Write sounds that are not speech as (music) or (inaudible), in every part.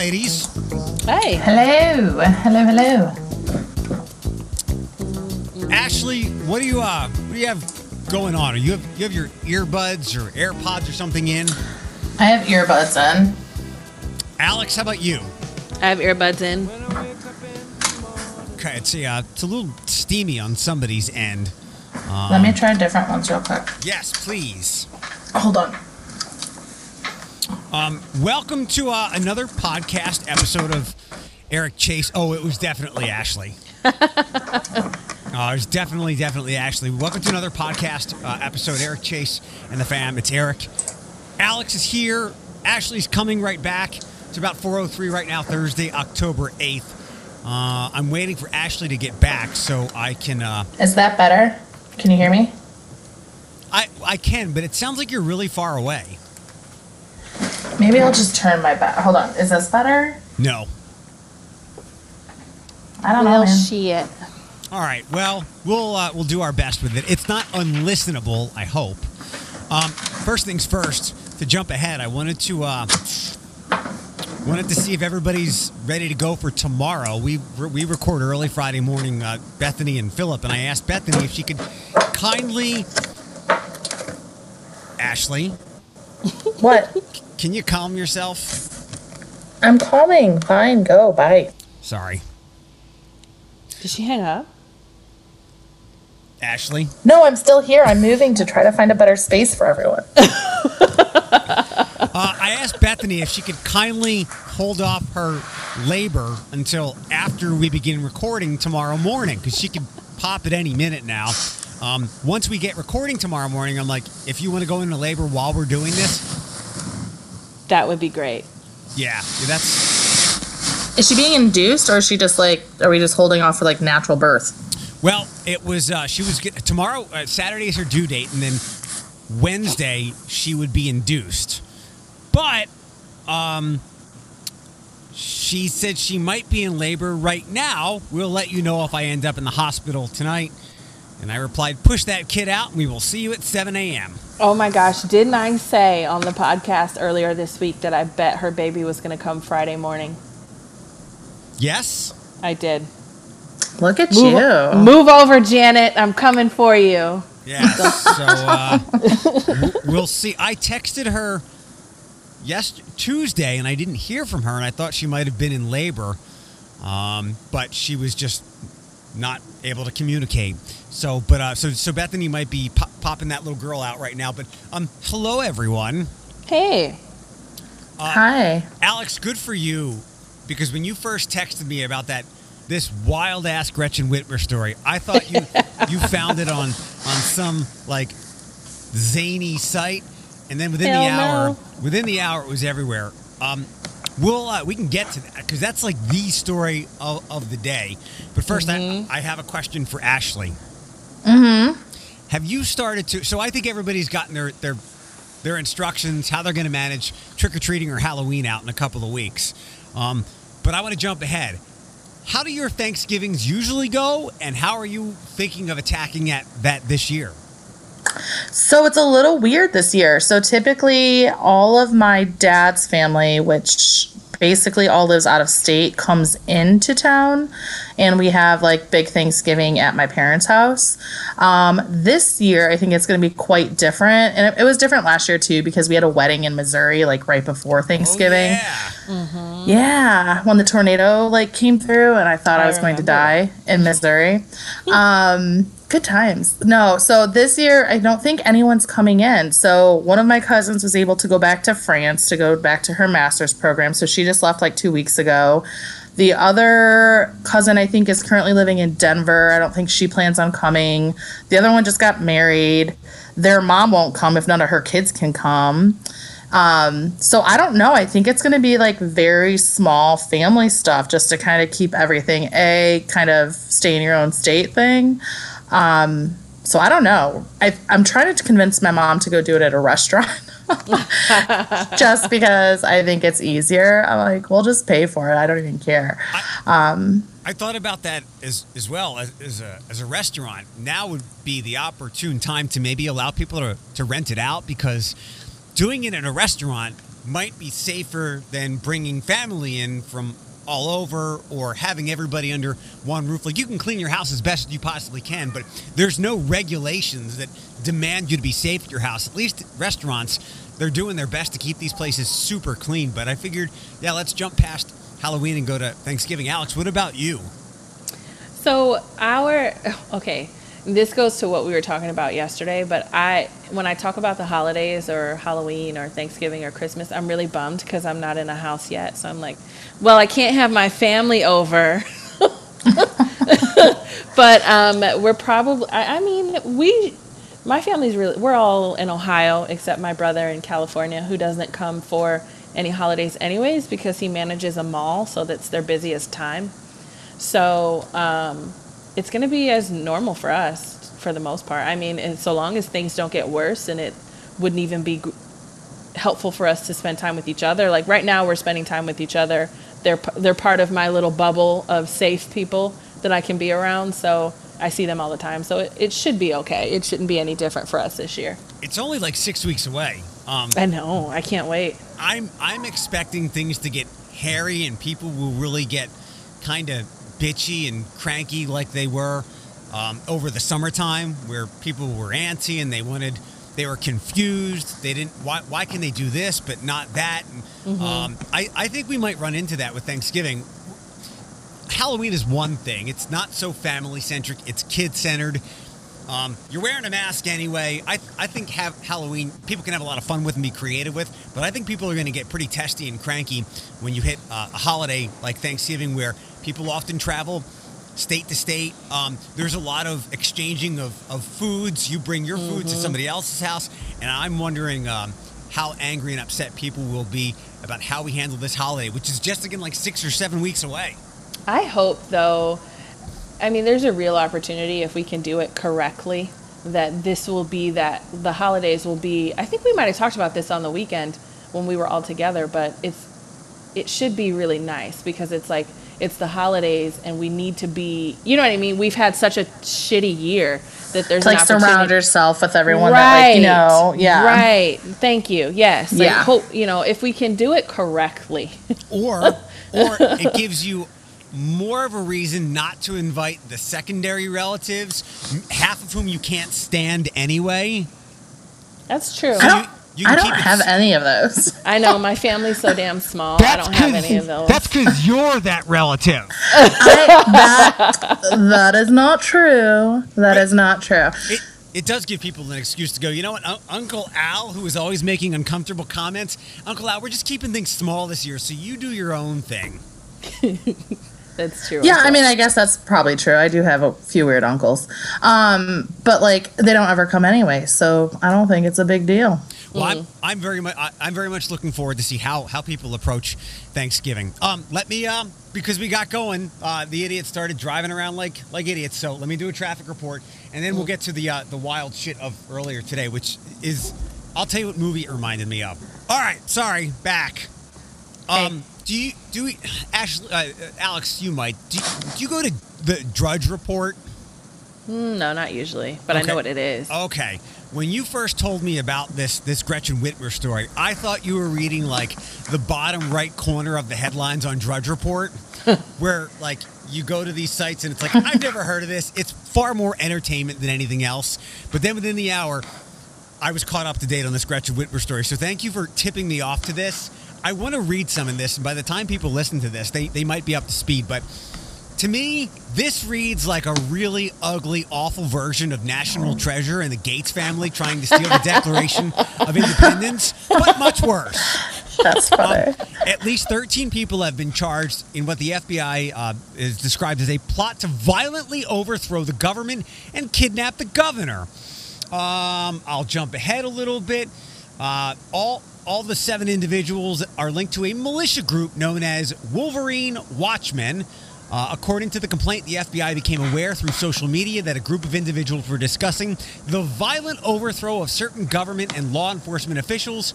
ladies. Hey. Hello. Hello, hello. Ashley, what do you uh, what do you have going on? Are you have you have your earbuds or AirPods or something in? I have earbuds in. Alex, how about you? I have earbuds in. Okay, it's a uh, it's a little steamy on somebody's end. Let me try different ones real quick. Yes, please. Hold on. Welcome to uh, another podcast episode of Eric Chase. Oh, it was definitely Ashley. Oh, (laughs) it was definitely, definitely Ashley. Welcome to another podcast uh, episode. Eric Chase and the fam. It's Eric. Alex is here. Ashley's coming right back. It's about 4:03 right now, Thursday, October 8th. Uh, I'm waiting for Ashley to get back so I can. Uh, Is that better? Can you hear me? I I can, but it sounds like you're really far away. Maybe I'll just turn my back. Hold on. Is this better? No. I don't know. Well, man. shit. All right. Well, we'll uh, we'll do our best with it. It's not unlistenable. I hope. Um, first things first. To jump ahead, I wanted to uh, wanted to see if everybody's ready to go for tomorrow. We we record early Friday morning. Uh, Bethany and Philip and I asked Bethany if she could kindly. Ashley, What? Can you calm yourself? I'm calming. Fine. Go. Bye. Sorry, Did she hang up? Ashley. No, I'm still here. I'm moving to try to find a better space for everyone. (laughs) Uh, I asked Bethany if she could kindly hold off her labor until after we begin recording tomorrow morning because she could pop at any minute now. Um, once we get recording tomorrow morning, I'm like, if you want to go into labor while we're doing this, That would be great. yeah, that's Is she being induced, or is she just like? Are we just holding off for like natural birth? well. It was uh, she was get, tomorrow. Uh, Saturday is her due date, and then Wednesday she would be induced. But um, she said she might be in labor right now. We'll let you know if I end up in the hospital tonight. And I replied, push that kid out and we will see you at 7 a.m. Oh my gosh, didn't I say on the podcast earlier this week that I bet her baby was going to come Friday morning? Yes? I did. Look at Move, you. move over, Janet. I'm coming for you. Yes. so uh, we'll see. I texted her yes Tuesday and I didn't hear from her and I thought she might have been in labor. Um, but she was just not able to communicate. So, but uh, so so Bethany might be pop- popping that little girl out right now. But um, hello everyone. Hey. Hi. Alex, good for you. Because when you first texted me about that this wild ass Gretchen Whitmer story, I thought you you (laughs) found it on on some like zany site, and then within the hour, no. within the hour, it was everywhere. Um, we'll uh, we can get to that because that's like the story of, of the day. But 1st I, I have a question for Ashley. Mm-hmm. Have you started to? So I think everybody's gotten their their their instructions how they're going to manage trick or treating or Halloween out in a couple of weeks. Um, but I want to jump ahead. How do your Thanksgivings usually go, and how are you thinking of attacking at that this year? So it's a little weird this year. So typically, all of my dad's family, which basically all lives out of state, comes into town, and we have like big Thanksgiving at my parents' house. Um, this year, I think it's going to be quite different, and it, it was different last year too because we had a wedding in Missouri like right before Thanksgiving. Oh, yeah. Yeah, when the tornado like came through, and I thought I, I was going to die in Missouri. um, good times. No, so this year I don't think anyone's coming in. So one of my cousins was able to go back to France to go back to her master's program. So she just left like two weeks ago. The other cousin I think is currently living in Denver. I don't think she plans on coming. The other one just got married. Their mom won't come if none of her kids can come. Um, so I don't know. I think it's going to be like very small family stuff just to kind of keep everything a kind of stay in your own state thing. Um, so I don't know. I, I'm trying to convince my mom to go do it at a restaurant (laughs) just because I think it's easier. I'm like, we'll just pay for it. I don't even care. Um, I thought about that as as well as, as a as a restaurant. Now would be the opportune time to maybe allow people to, to rent it out because doing it in a restaurant, might be safer than bringing family in from all over or having everybody under one roof. Like you can clean your house as best as you possibly can, but there's no regulations that demand you to be safe at your house. At least restaurants, they're doing their best to keep these places super clean. But I figured, yeah, let's jump past Halloween and go to Thanksgiving. Alex, what about you? So our okay, this goes to what we were talking about yesterday, but I when I talk about the holidays or Halloween or Thanksgiving or Christmas, I'm really bummed because I'm not in a house yet. So I'm like, well, I can't have my family over. (laughs) but um, we're probably I, I mean, we my family's really we're all in Ohio except my brother in California who doesn't come for any holidays anyways because he manages a mall, so that's their busiest time. So um, it's going to be as normal for us for the most part. I mean, and so long as things don't get worse and it wouldn't even be helpful for us to spend time with each other. Like right now, we're spending time with each other. They're they're part of my little bubble of safe people that I can be around. So I see them all the time. So it, it should be okay. It shouldn't be any different for us this year. It's only like six weeks away. Um, I know. I can't wait. I'm I'm expecting things to get hairy and people will really get kind of bitchy and cranky like they were um, over the summertime, where people were antsy and they wanted they were confused. They didn't why why can they do this but not that? And, um, I I think we might run into that with Thanksgiving. Halloween is one thing. It's not so family centric. It's kid centered. Um, you're wearing a mask anyway. I, I think have Halloween people can have a lot of fun with and be creative with, but I think people are going to get pretty testy and cranky when you hit uh, a holiday like Thanksgiving, where people often travel state to state. Um, there's a lot of exchanging of, of foods. You bring your food to somebody else's house, and I'm wondering um, how angry and upset people will be about how we handle this holiday, which is just again like six or seven weeks away. I hope, though, I mean, there's a real opportunity if we can do it correctly that this will be that the holidays will be. I think we might have talked about this on the weekend when we were all together, but it's it should be really nice because it's like it's the holidays and we need to be. You know what I mean? We've had such a shitty year that there's like surround yourself with everyone that like you know yeah Right. Thank you. Yes. Like, Yeah. Hope you know if we can do it correctly. (laughs) or or it gives you more of a reason not to invite the secondary relatives, half of whom you can't stand anyway. That's true. I don't, You- you can I don't keep have s- any of those. (laughs) I know my family's so damn small. I don't have any of those. That's because you're that relative. (laughs) I, that, that is not true. That is not true. It, it does give people an excuse to go, you know what, Un- Uncle Al, who is always making uncomfortable comments, Uncle Al, we're just keeping things small this year, so you do your own thing. (laughs) That's true. Yeah, I mean, I guess that's probably true. I do have a few weird uncles, um, but like they don't ever come anyway, so I don't think it's a big deal. Well, I'm, I'm very much I'm very much looking forward to see how how people approach Thanksgiving. Um, let me um because we got going, uh, the idiots started driving around like like idiots. So let me do a traffic report, and then we'll get to the uh, the wild shit of earlier today, which is I'll tell you what movie it reminded me of. All right, sorry, back. Um, do you do we, Ashley, uh, Alex? You might. Do, do you go to the Drudge Report? Mm, no, not usually, but I know what it is. Okay. When you first told me about this this Gretchen Whitmer story, I thought you were reading like the bottom right corner of the headlines on Drudge Report, (laughs) where like you go to these sites and it's like I've never heard of this. It's far more entertainment than anything else. But then within the hour, I was caught up to date on this Gretchen Whitmer story. So thank you for tipping me off to this. I want to read some of this, and by the time people listen to this, they, they might be up to speed. But to me, this reads like a really ugly, awful version of National Treasure and the Gates family trying to steal the Declaration of Independence, but much worse. That's funny. At least 13 people have been charged in what the FBI uh, is described as a plot to violently overthrow the government and kidnap the governor. Um, I'll jump ahead a little bit. Uh, all all the seven individuals are linked to a militia group known as Wolverine Watchmen. Uh, according to the complaint, the FBI became aware through social media that a group of individuals were discussing the violent overthrow of certain government and law enforcement officials.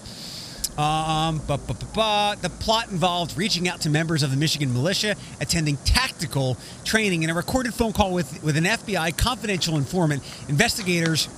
Um. The plot involved reaching out to members of the Michigan militia, attending tactical training, and a recorded phone call with, with an FBI confidential informant. Investigators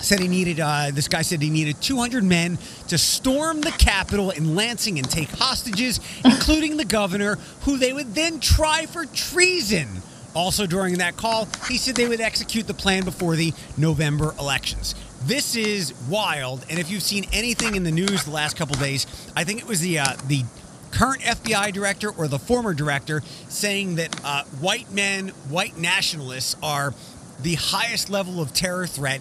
said he needed. Uh, this guy said he needed 200 men to storm the Capitol in Lansing and take hostages, (laughs) including the governor, who they would then try for treason. Also, during that call, he said they would execute the plan before the November elections. This is wild, and if you've seen anything in the news the last couple days, I think it was the uh, the current FBI director or the former director saying that uh, white men, white nationalists, are the highest level of terror threat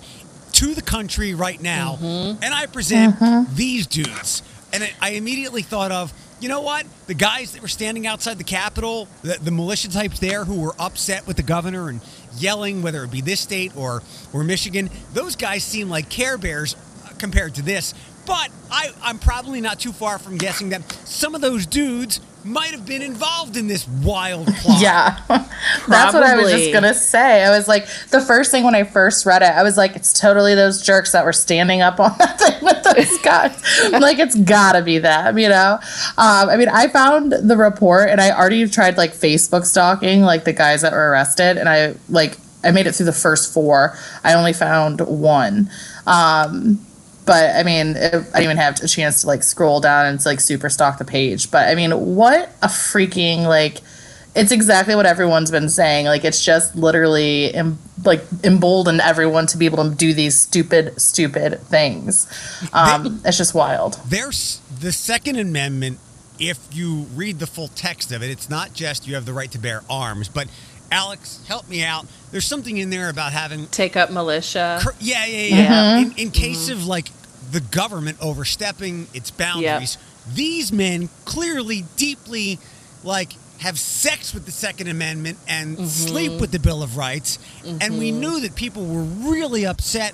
to the country right now, and I present these dudes. And I- I immediately thought of, you know what? The guys that were standing outside the Capitol, the, the militia types there who were upset with the governor and yelling, whether it be this state or or Michigan, those guys seem like Care Bears uh, compared to this. But I, I'm probably not too far from guessing that some of those dudes might have been involved in this wild (laughs) plot. Yeah. (laughs) That's what I was just going to say. I was like, the first thing when I first read it, I was like, it's totally those jerks that were standing up on (laughs) that thing with those guys. like, it's got to be them, you know? Um, I mean, I found the report and I already tried like Facebook stalking, like the guys that were arrested. And I like, I made it through the first four. I only found one. Um, but I mean, it, I didn't even have a chance to like scroll down and like super stalk the page. But I mean, what a freaking like! It's exactly what everyone's been saying. Like it's just literally em- like emboldened everyone to be able to do these stupid, stupid things. Um, it's just wild. There's the Second Amendment. If you read the full text of it, it's not just you have the right to bear arms, but Alex, help me out. There's something in there about having Take up militia. Cor- Yeah, yeah, yeah. In, in case of like the government overstepping its boundaries, these men clearly, deeply, like have sex with the Second Amendment and sleep with the Bill of Rights, and we knew that people were really upset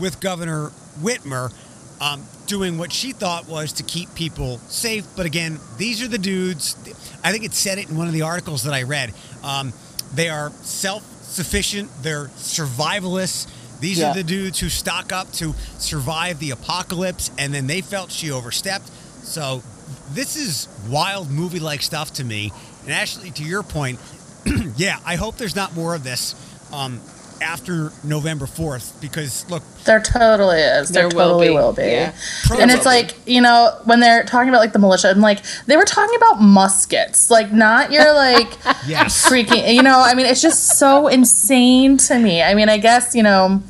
with Governor Whitmer. Um, doing what she thought was to keep people safe, but again, these are the dudes. I think it said it in one of the articles that I read. Um, they are self-sufficient. They're survivalists. These Yeah. are the dudes who stock up to survive the apocalypse, and then they felt she overstepped. So, this is wild movie like stuff to me. And actually, to your point, (clears throat) yeah, I hope there's not more of this um, after November 4th because, look, There totally is. There, There will totally be. will be. Yeah. And it's like, you know, when they're talking about like the militia and like they were talking about muskets, like not your like (laughs) yes. freaking, you know, I mean, it's just so insane to me. I mean, I guess, you know,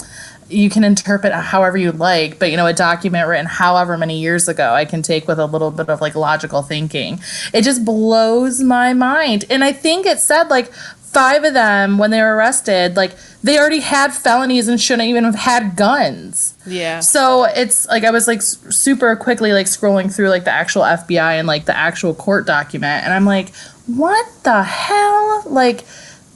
you can interpret however you like, but you know, a document written however many years ago, I can take with a little bit of like logical thinking. It just blows my mind. And I think it said like five of them when they were arrested, like they already had felonies and shouldn't even have had guns. Yeah. So it's like I was like s- super quickly like scrolling through like the actual FBI and like the actual court document, and I'm like, what the hell? Like,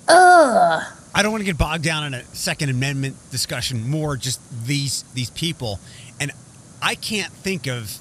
ugh. I don't want to get bogged down in a Second Amendment discussion. More just these these people, and I can't think of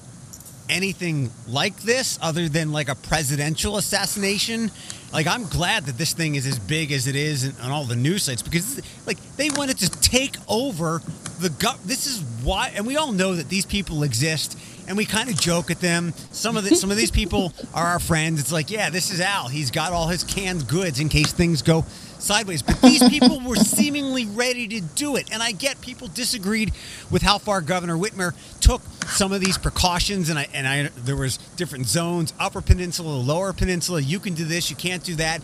anything like this other than like a presidential assassination. Like I'm glad that this thing is as big as it is on all the news sites because like they wanted to take over the gov. This is why, and we all know that these people exist. And we kind of joke at them. Some of the, some of these people are our friends. It's like, yeah, this is Al. He's got all his canned goods in case things go sideways. But these people were seemingly ready to do it. And I get people disagreed with how far Governor Whitmer took some of these precautions. And I and I there was different zones, upper peninsula, lower peninsula. You can do this, you can't do that.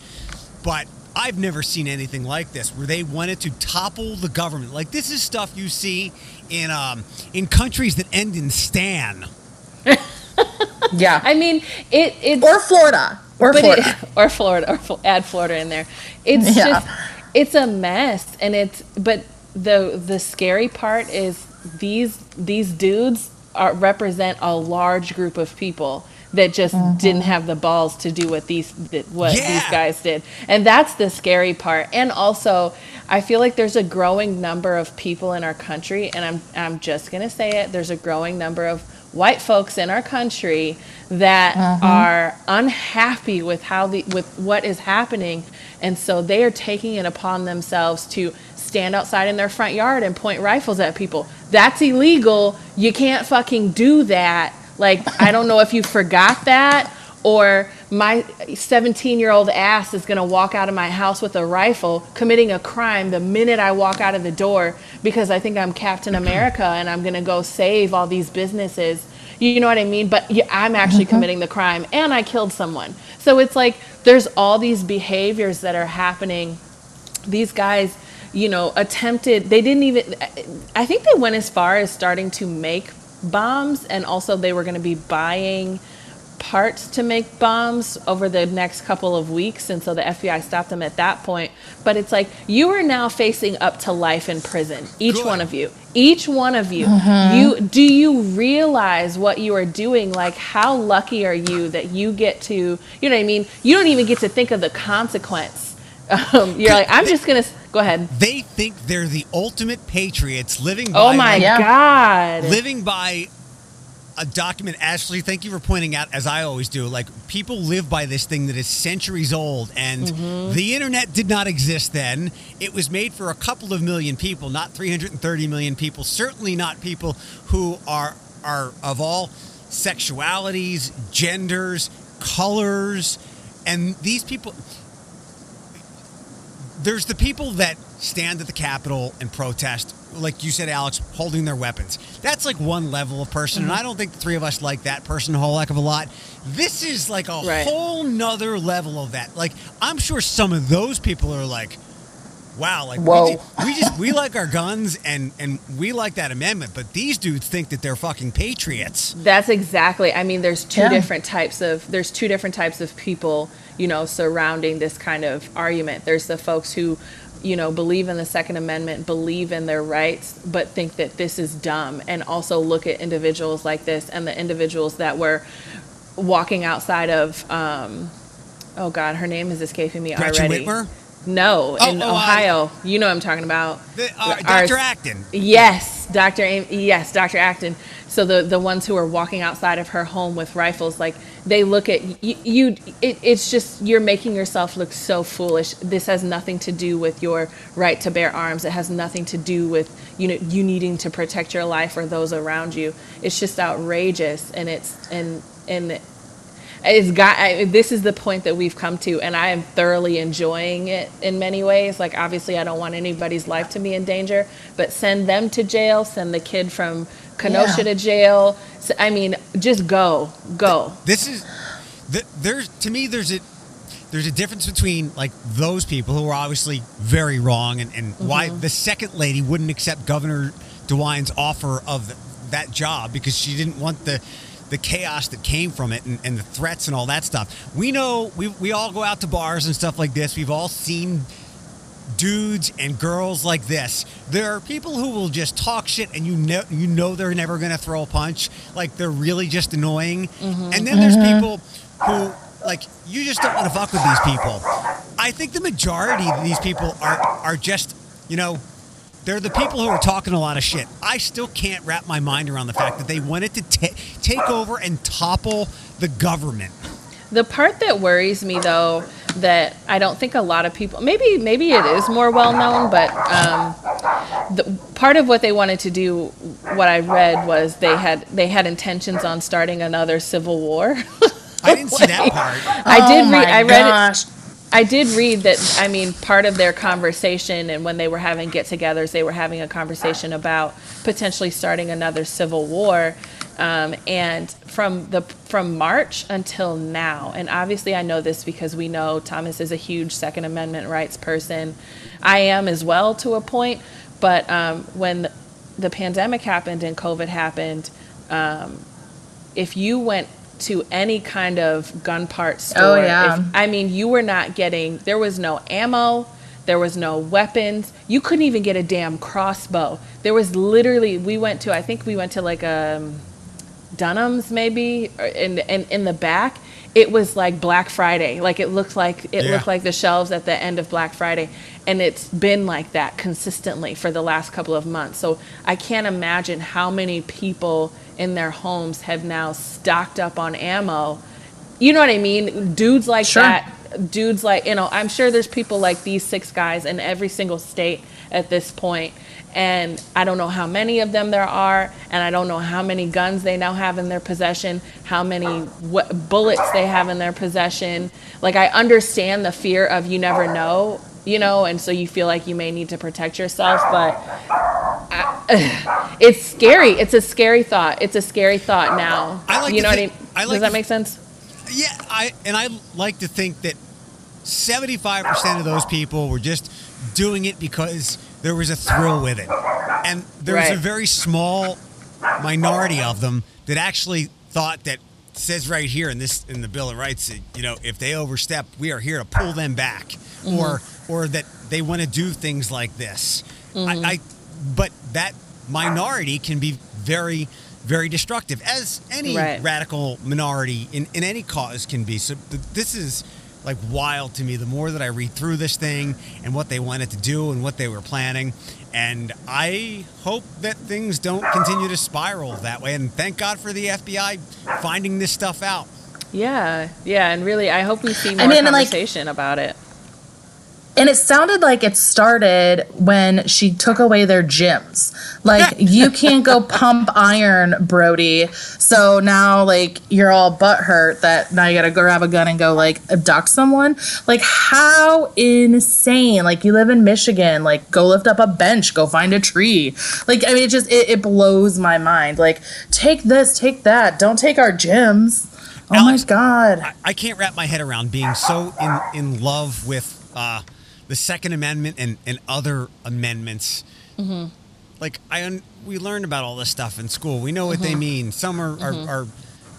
But I've never seen anything like this where they wanted to topple the government. Like this is stuff you see in um in countries that end in stan. (laughs) Yeah. I mean, it it's or Florida. Or Florida. It, (laughs) or Florida, or Fl- add Florida in there. It's Yeah. just, it's a mess, and it's. But the the scary part is these these dudes are represent a large group of people that just didn't uh-huh. have the balls to do what these what Yeah. these guys did, and that's the scary part. And also, I feel like there's a growing number of people in our country, and I'm I'm just gonna say it. There's a growing number of white folks in our country that uh-huh. are unhappy with how the with what is happening and so they are taking it upon themselves to stand outside in their front yard and point rifles at people that's illegal you can't fucking do that like i don't know if you forgot that or my 17 year old ass is going to walk out of my house with a rifle committing a crime the minute I walk out of the door because I think I'm Captain (clears throat) America and I'm going to go save all these businesses. You know what I mean? But yeah, I'm actually mm-hmm. committing the crime and I killed someone. So it's like there's all these behaviors that are happening. These guys, you know, attempted, they didn't even, I think they went as far as starting to make bombs and also they were going to be buying parts to make bombs over the next couple of weeks and so the FBI stopped them at that point. But it's like you are now facing up to life in prison each Good. one of you. Each one of you. Uh-huh. you do you realize what you are doing? Like how lucky are you that you get to you know what I mean? You don't even get to think of the consequence um, you're like I'm just gonna go ahead they think they're the ultimate patriots living oh by oh my like, god living by a document. Ashley, thank you for pointing out, as I always do, like people live by this thing that is centuries old, and mm-hmm. the internet did not exist then. It was made for a couple of million people, not 330 million people. Certainly not people who are are of all sexualities, genders, colors, and these people. There's the people that stand at the Capitol and protest like you said, Alex, holding their weapons. That's like one level of person, mm-hmm. and I don't think the three of us like that person a whole heck of a lot. This is like a right. whole nother level of that. Like, I'm sure some of those people are like, wow, like Whoa. We, just, we just we like our guns and and we like that amendment, but these dudes think that they're fucking patriots. That's exactly. I mean, there's two yeah. different types of there's two different types of people, you know, surrounding this kind of argument. There's the folks who you know, believe in the Second Amendment, believe in their rights, but think that this is dumb, and also look at individuals like this and the individuals that were walking outside of, um, oh God, her name is escaping me Gretchen already. Whitmer? No, oh, in oh, Ohio. I, you know what I'm talking about. The, uh, Dr. Acton. Yes, Dr. yes, Dr. Acton. So the the ones who are walking outside of her home with rifles, like they look at you. you it, it's just you're making yourself look so foolish. This has nothing to do with your right to bear arms. It has nothing to do with you know you needing to protect your life or those around you. It's just outrageous, and it's and and it's got I, this is the point that we've come to and i am thoroughly enjoying it in many ways like obviously i don't want anybody's life to be in danger but send them to jail send the kid from kenosha yeah. to jail so, i mean just go go this is there's to me there's a there's a difference between like those people who are obviously very wrong and, and mm-hmm. why the second lady wouldn't accept governor dewine's offer of the, that job because she didn't want the the chaos that came from it and, and the threats and all that stuff. We know we, we all go out to bars and stuff like this. We've all seen dudes and girls like this. There are people who will just talk shit and you know you know they're never going to throw a punch. Like they're really just annoying. Mm-hmm. And then there's mm-hmm. people who like you just don't want to fuck with these people. I think the majority of these people are are just, you know, they're the people who are talking a lot of shit. I still can't wrap my mind around the fact that they wanted to ta- take over and topple the government. The part that worries me, though, that I don't think a lot of people maybe maybe it is more well known, but um, the, part of what they wanted to do, what I read was they had they had intentions on starting another civil war. I didn't see that (laughs) part. I did oh read. I read gosh. it. I did read that, I mean, part of their conversation and when they were having get togethers, they were having a conversation about potentially starting another civil war. Um, and from the from March until now, and obviously I know this because we know Thomas is a huge Second Amendment rights person. I am as well to a point, but um, when the pandemic happened and COVID happened, um, if you went to any kind of gun part store. Oh yeah. If, I mean, you were not getting. There was no ammo. There was no weapons. You couldn't even get a damn crossbow. There was literally. We went to. I think we went to like a um, Dunham's maybe, in in in the back. It was like Black Friday. Like it looked like it yeah. looked like the shelves at the end of Black Friday, and it's been like that consistently for the last couple of months. So I can't imagine how many people in their homes have now stocked up on ammo. You know what I mean? Dudes like sure. that, dudes like, you know, I'm sure there's people like these six guys in every single state at this point and I don't know how many of them there are, and I don't know how many guns they now have in their possession, how many what bullets they have in their possession. Like I understand the fear of you never know, you know, and so you feel like you may need to protect yourself, but I, (sighs) it's scary. It's a scary thought. It's a scary thought now. I like you to know think- what I mean? I like Does that make sense? Yeah, I and I like to think that seventy-five percent of those people were just doing it because there was a thrill with it, and there was a very small minority of them that actually thought that says right here in this in the Bill of Rights you know if they overstep, we are here to pull them back, mm-hmm. or or that they want to do things like this. I, mm-hmm. I but that minority can be very very destructive as any Right. radical minority in, in any cause can be. So this is like wild to me. The more that I read through this thing and what they wanted to do and what they were planning, and I hope that things don't continue to spiral that way. And thank God for the FBI finding this stuff out. Yeah, yeah, and really, I hope we see more mean, and, like- conversation about it. And it sounded like it started when she took away their gyms. Like, (laughs) you can't go pump iron, Brody. So now, like, you're all butt hurt that now you gotta go grab a gun and go, like, abduct someone. Like, how insane. Like, you live in Michigan. Like, go lift up a bench, go find a tree. Like, I mean, it just, it, it blows my mind. Like, take this, take that. Don't take our gyms. Oh Alex, my God. I, I can't wrap my head around being so in, in love with uh, the Second Amendment and, and other amendments. Mm-hmm. Like I, un- we learned about all this stuff in school. We know what they mm-hmm. mean. Some are, are, mm-hmm. are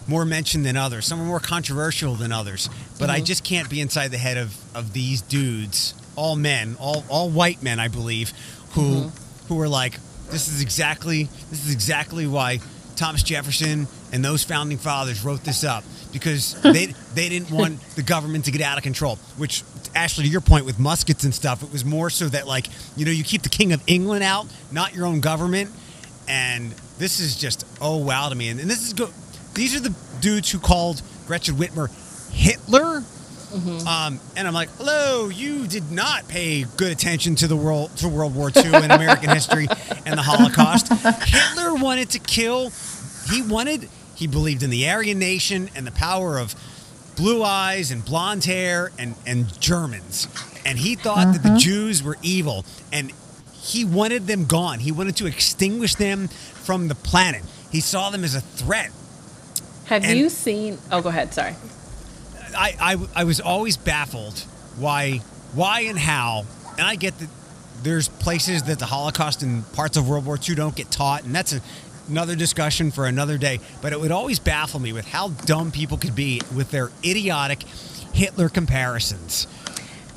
more mentioned than others. Some are more controversial than others. But I just can't be inside the head of, of these dudes, all men, all all white men, I believe, who who are like, this is exactly this is exactly why Thomas Jefferson and those founding fathers wrote this up because they (laughs) they didn't want the government to get out of control. Which, Ashley, to your point with muskets and stuff, it was more so that like you know you keep the King of England out, not your own government. And this is just oh wow to me. And, and this is. These are the dudes who called Gretchen Whitmer Hitler. Um, and I'm like, hello, you did not pay good attention to the world to World War II and American history and the Holocaust. (laughs) Hitler wanted to kill. He wanted. He believed in the Aryan nation and the power of blue eyes and blonde hair and and Germans. And he thought that the mm-hmm. Jews were evil, and he wanted them gone. He wanted to extinguish them from the planet. He saw them as a threat. Have and- you seen? Oh, go ahead. Sorry. I, I, I was always baffled why why and how and I get that there's places that the Holocaust and parts of World War II don't get taught and that's a, another discussion for another day but it would always baffle me with how dumb people could be with their idiotic Hitler comparisons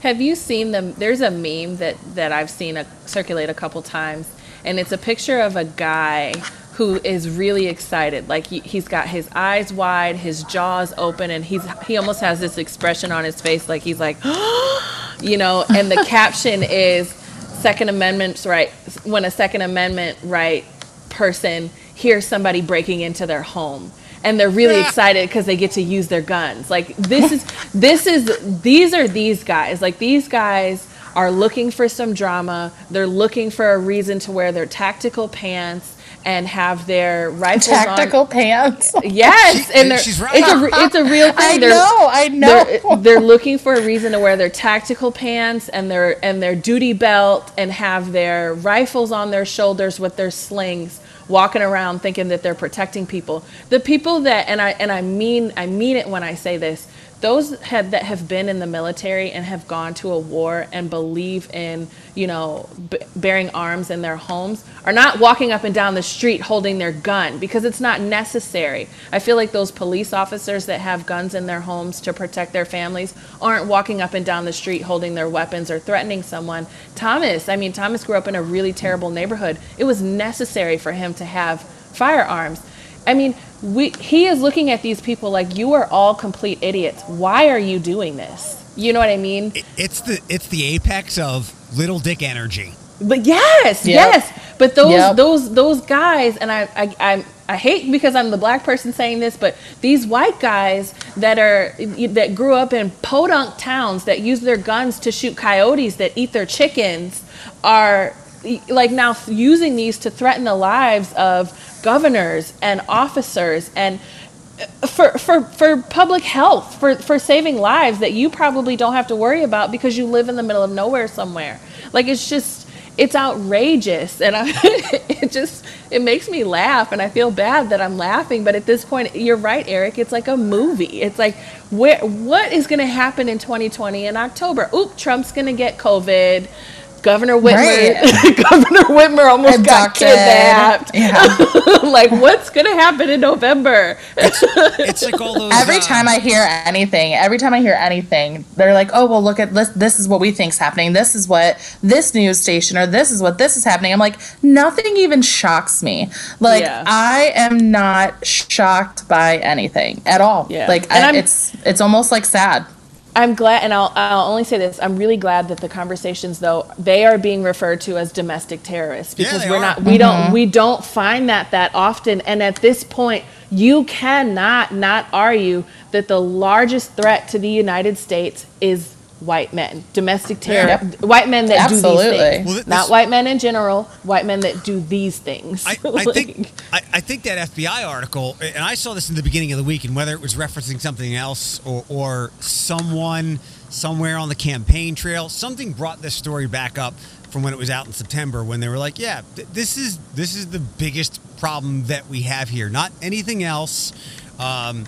Have you seen them? There's a meme that that I've seen a, circulate a couple times, and it's a picture of a guy who is really excited. Like he, he's got his eyes wide, his jaws open, and he's he almost has this expression on his face, like he's like, (gasps) you know. And the (laughs) caption is Second Amendment's right. When a Second Amendment right person hears somebody breaking into their home. And they're really excited because they get to use their guns. Like this is (laughs) this is these are these guys. Like these guys are looking for some drama. They're looking for a reason to wear their tactical pants and have their rifles Tactical pants. (laughs) yes and they're, she's right. it's a it's a real (laughs) thing. I They're- know, I know. they're, they're looking for a reason to wear their tactical pants and their and their duty belt and have their rifles on their shoulders with their slings walking around thinking that they're protecting people. The people that and i and i mean i mean it when i say this those have, that have been in the military and have gone to a war and believe in you know b- bearing arms in their homes are not walking up and down the street holding their gun because it's not necessary. I feel like those police officers that have guns in their homes to protect their families aren't walking up and down the street holding their weapons or threatening someone. Thomas i mean thomas grew up in a really terrible neighborhood. It was necessary for him to have firearms. I mean, we he is looking at these people like you are all complete idiots. Why are you doing this? You know what I mean? It- it's the it's the apex of little dick energy But yes, Yep. yes. But those Yep. those those guys, and I I I I hate because I'm the black person saying this, but these white guys that are that grew up in podunk towns that use their guns to shoot coyotes that eat their chickens are like now using these to threaten the lives of governors and officers and uh, for, for, for public health, for, for saving lives that you probably don't have to worry about because you live in the middle of nowhere somewhere. Like it's just, it's outrageous. And I, (laughs) it just, it makes me laugh and I feel bad that I'm laughing. But at this point, you're right, Eric. It's like a movie. It's like, where, what is going to happen in 2020 in October? Oop, Trump's going to get COVID Governor Whitmer, right. (laughs) Governor Whitmer almost Abducted. got kidnapped. Yeah. (laughs) like, what's gonna happen in November? it's, (laughs) it's, like all those. Every uh, time I hear anything, every time I hear anything, they're like, "Oh, well, look at this. This is what we think's happening. This is what this news station or this is what this is happening." I'm like, nothing even shocks me. Like, yeah. I am not shocked by anything at all. Yeah. Like, I, it's it's almost like sad. I'm glad, and I'll, I'll only say this: I'm really glad that the conversations, though, they are being referred to as domestic terrorists because yeah, we're are. not, we mm-hmm. don't, we don't find that that often. And at this point, you cannot not argue that the largest threat to the United States is white men, domestic terror, yep. white men that Absolutely. do these things. Well, this, Not white men in general, white men that do these things. I, I (laughs) like, think I, I, think that FBI article, and I saw this in the beginning of the week, and whether it was referencing something else or, or someone somewhere on the campaign trail, something brought this story back up from when it was out in September when they were like, yeah, th- this is this is the biggest problem that we have here. Not anything else. Um,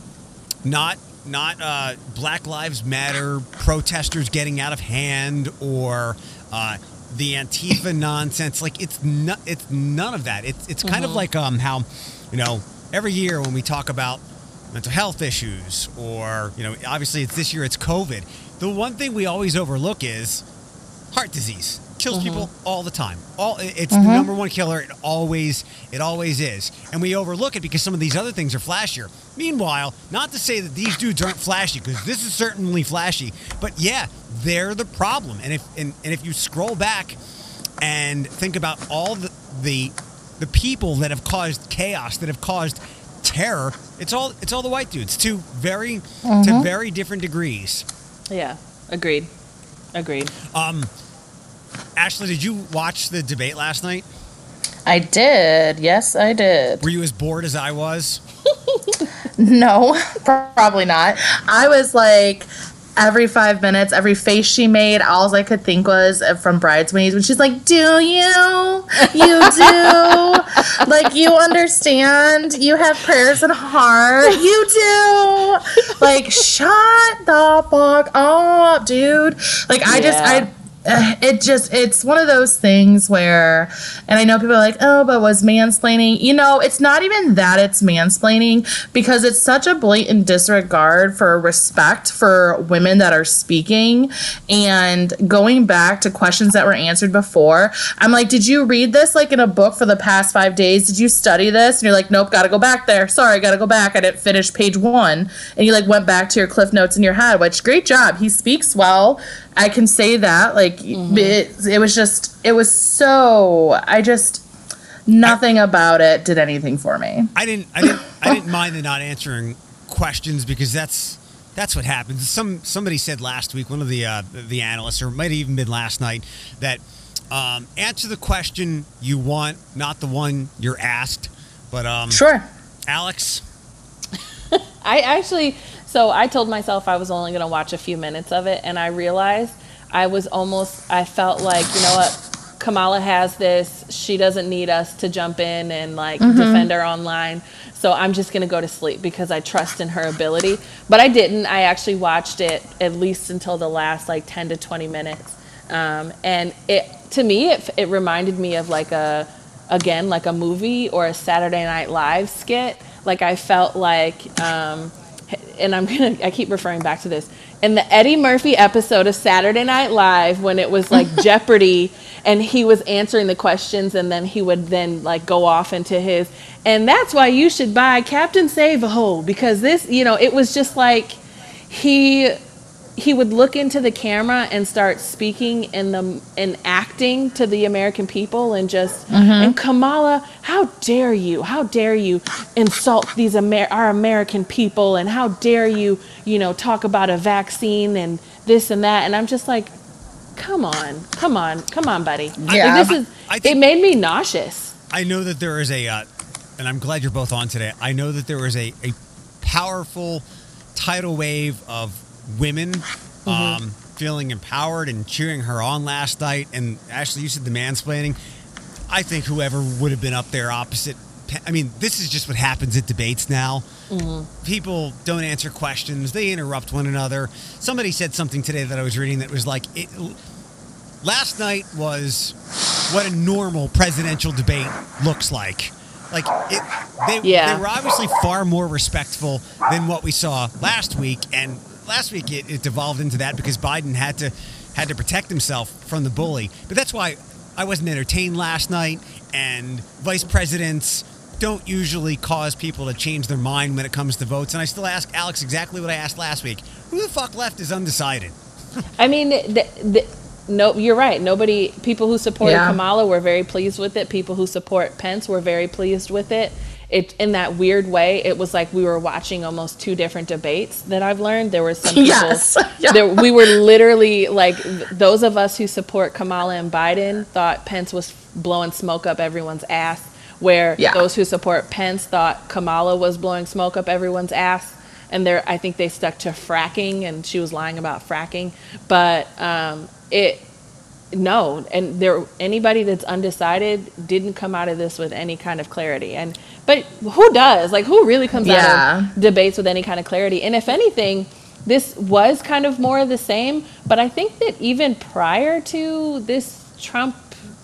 not not uh, Black Lives Matter protesters getting out of hand or uh, the Antifa (laughs) nonsense. Like it's not, it's none of that. It's it's kind mm-hmm. of like um how you know every year when we talk about mental health issues or you know obviously it's this year it's COVID. The one thing we always overlook is heart disease kills mm-hmm. people all the time. All it's mm-hmm. the number one killer. It always it always is, and we overlook it because some of these other things are flashier. Meanwhile, not to say that these dudes aren't flashy because this is certainly flashy, but yeah, they're the problem. And if and, and if you scroll back and think about all the the the people that have caused chaos, that have caused terror, it's all it's all the white dudes to very mm-hmm. to very different degrees. Yeah, agreed. Agreed. Um, Ashley, did you watch the debate last night? I did. Yes, I did. Were you as bored as I was? (laughs) no, probably not. I was like, every five minutes, every face she made, all I could think was from Bridesmaids when she's like, Do you? You do? (laughs) like, you understand? You have prayers and heart? You do? Like, shut the fuck up, dude. Like, I yeah. just, I (sighs) it just it's one of those things where and i know people are like oh but was mansplaining? You know it's not even that it's mansplaining because it's such a blatant disregard for respect for women that are speaking. And going back to questions that were answered before i'm like did you read this like in a book for the past five days? Did you study this? And you're like nope gotta go back there. Sorry gotta go back. I didn't finish page one. And you like went back to your cliff notes in your head which great job. He speaks well I can say that. Like mm-hmm. it, it was just, it was so. I just nothing I, about it did anything for me. I didn't. I didn't. I didn't mind the not answering questions because that's that's what happens. Some somebody said last week, one of the uh, the analysts, or it might have even been last night, that um, answer the question you want, not the one you're asked. But um, sure, Alex. I actually so I told myself I was only going to watch a few minutes of it, and I realized I was almost, I felt like, you know what, Kamala has this. She doesn't need us to jump in and like mm-hmm. defend her online. So I'm just going to go to sleep because I trust in her ability. But I didn't. I actually watched it at least until the last like 10 to 20 minutes. Um, and it, to me, it, it reminded me of like a, again, like a movie or a Saturday Night Live skit. Like I felt like, um, and I'm gonna I keep referring back to this. In the Eddie Murphy episode of Saturday Night Live when it was like (laughs) Jeopardy and he was answering the questions and then he would then like go off into his and that's why you should buy Captain Save a Hole because this you know it was just like he he would look into the camera and start speaking in the and acting to the American people and just mm-hmm. and Kamala, how dare you? How dare you insult these Amer- our American people and how dare you, you know, talk about a vaccine and this and that and I'm just like come on, come on, come on, buddy. Yeah. Like, this is. I- I think- it made me nauseous. I know that there is a, uh, and I'm glad you're both on today. I know that there is a, a powerful tidal wave of women Mm-hmm. um, feeling empowered and cheering her on last night. And Ashley, you said the mansplaining. I think whoever would have been up there opposite. I mean, this is just what happens at debates now. Mm-hmm. People don't answer questions. They interrupt one another. Somebody said something today that I was reading that was like, it, last night was what a normal presidential debate looks like. Like it, they, Yeah. they were obviously far more respectful than what we saw last week, and last week it, it devolved into that because Biden had to had to protect himself from the bully. But that's why I wasn't entertained last night, and vice presidents don't usually cause people to change their mind when it comes to votes. And I still ask Alex exactly what I asked last week: Who the fuck left is undecided? (laughs) I mean, the, the, no, you're right. Nobody, people who supported Yeah. Kamala were very pleased with it. People who support Pence were very pleased with it. It in that weird way, it was like we were watching almost two different debates. That I've learned there were some (laughs) people. Yes. (laughs) Yeah. There, we were literally like those of us who support Kamala and Biden thought Pence was blowing smoke up everyone's ass, where Yeah. those who support Pence thought Kamala was blowing smoke up everyone's ass. And there, I think they stuck to fracking, and she was lying about fracking. But um, it, no, and there, anybody that's undecided didn't come out of this with any kind of clarity. And but who does? Like, who really comes Yeah. out of debates with any kind of clarity? And if anything, this was kind of more of the same. But I think that even prior to this Trump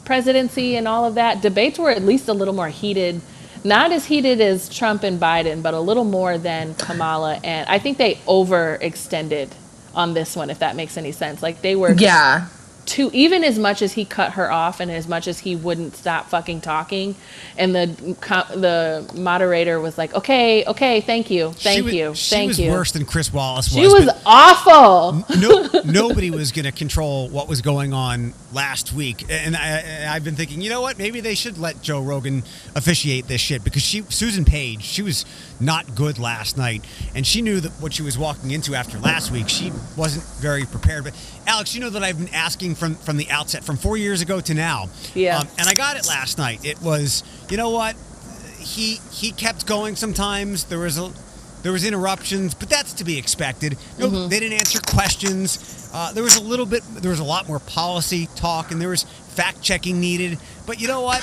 presidency and all of that, debates were at least a little more heated. Not as heated as Trump and Biden, but a little more than Kamala. And I think they overextended on this one, if that makes any sense. Like they were Yeah. Too even as much as he cut her off and as much as he wouldn't stop fucking talking and the the moderator was like okay okay thank you thank was, you she thank was you worse than Chris Wallace was she was. was awful no, nobody was going to control what was going on last week, and I, I've been thinking, you know what? Maybe they should let Joe Rogan officiate this shit because she, Susan Page, she was not good last night, and she knew that what she was walking into after last week. She wasn't very prepared. But Alex, you know that I've been asking from from the outset, from four years ago to now, Yeah. um, and I got it last night. It was, you know what? He he kept going. Sometimes there was a there was interruptions, but that's to be expected. No, Mm-hmm. they didn't answer questions. Uh, there was a little bit, there was a lot more policy talk, and there was fact checking needed. But you know what?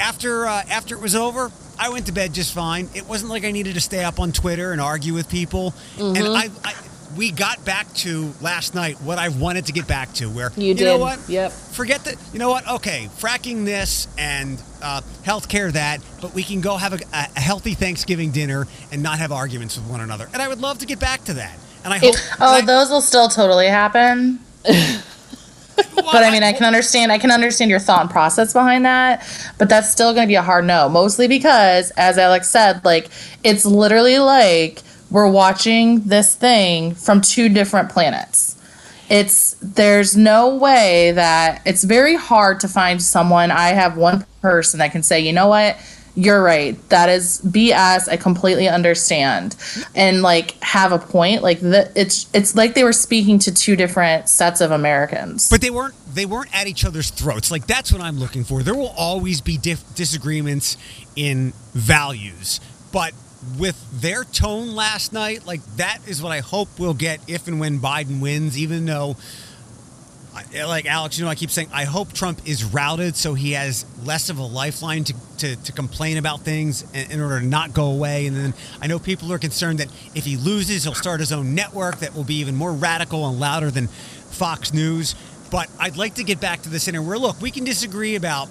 After uh, after it was over, I went to bed just fine. It wasn't like I needed to stay up on Twitter and argue with people. And Mm-hmm. I, I, we got back to last night what I wanted to get back to, where You know did. what? Yep. Forget that. You know what? Okay, fracking this and uh, healthcare that, but we can go have a, a healthy Thanksgiving dinner and not have arguments with one another. And I would love to get back to that. And I hope. Oh, I- those will still totally happen. (laughs) But I mean, I can understand. I can understand your thought and process behind that. But that's still going to be a hard no, mostly because, as Alex said, like it's literally like we're watching this thing from two different planets. It's there's no way that it's very hard to find someone. I have one person that can say, you know what, you're right. That is BS. I completely understand, and like have a point. Like the, it's it's like they were speaking to two different sets of Americans. But they weren't they weren't at each other's throats. Like that's what I'm looking for. There will always be dif- disagreements in values, but with their tone last night, like that is what I hope we'll get if and when Biden wins. Even though, like Alex, you know, I keep saying I hope Trump is routed so he has less of a lifeline to to, to complain about things in, in order to not go away. And then I know people are concerned that if he loses, he'll start his own network that will be even more radical and louder than Fox News. But I'd like to get back to the center where, look, we can disagree about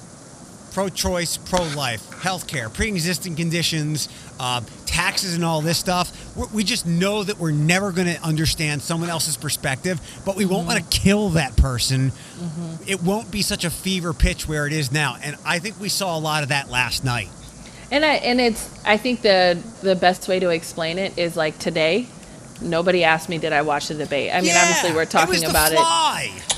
pro choice, pro life, healthcare, pre existing conditions, uh, taxes, and all this stuff. We're, we just know that we're never going to understand someone else's perspective, but we won't want to kill that person. It won't be such a fever pitch where it is now. And I think we saw a lot of that last night. And I and it's I think the the best way to explain it is like today, Nobody asked me did I watch the debate. I mean, Yeah, obviously we're it talking was the about it.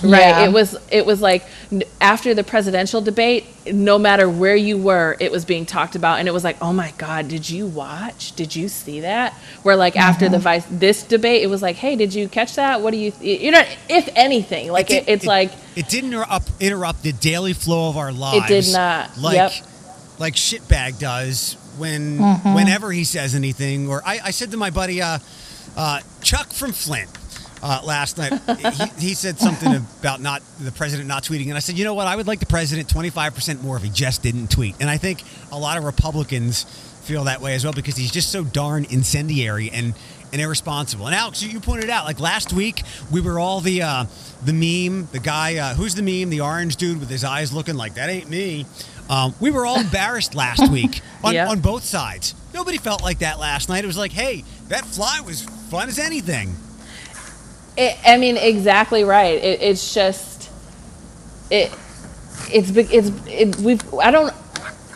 Right. Yeah. It was it was like n- after the presidential debate, no matter where you were, it was being talked about and it was like, "Oh my god, did you watch? Did you see that?" Where like after Mm-hmm. the vice this debate, it was like, "Hey, did you catch that? What do you th-? you know, if anything, like it, did- it's like it didn't interrupt, interrupt the daily flow of our lives. It did not. Like, Yep. like shitbag does when Mm-hmm. whenever he says anything. Or I, I said to my buddy uh, uh, Chuck from Flint. Uh, last night, he, he said something (laughs) about not the president not tweeting, and I said, you know what? I would like the president twenty five percent more if he just didn't tweet. And I think a lot of Republicans feel that way as well because he's just so darn incendiary and and irresponsible. And Alex, you, pointed out like last week we were all the uh, the meme, the guy uh, who's the meme, the orange dude with his eyes looking like that ain't me. Um, we were all embarrassed last (laughs) week on, Yeah. on both sides. Nobody felt like that last night. It was like, hey, that fly was fun as anything. It, I mean, exactly right. It, it's just it. It's big. It's it, we've. I don't.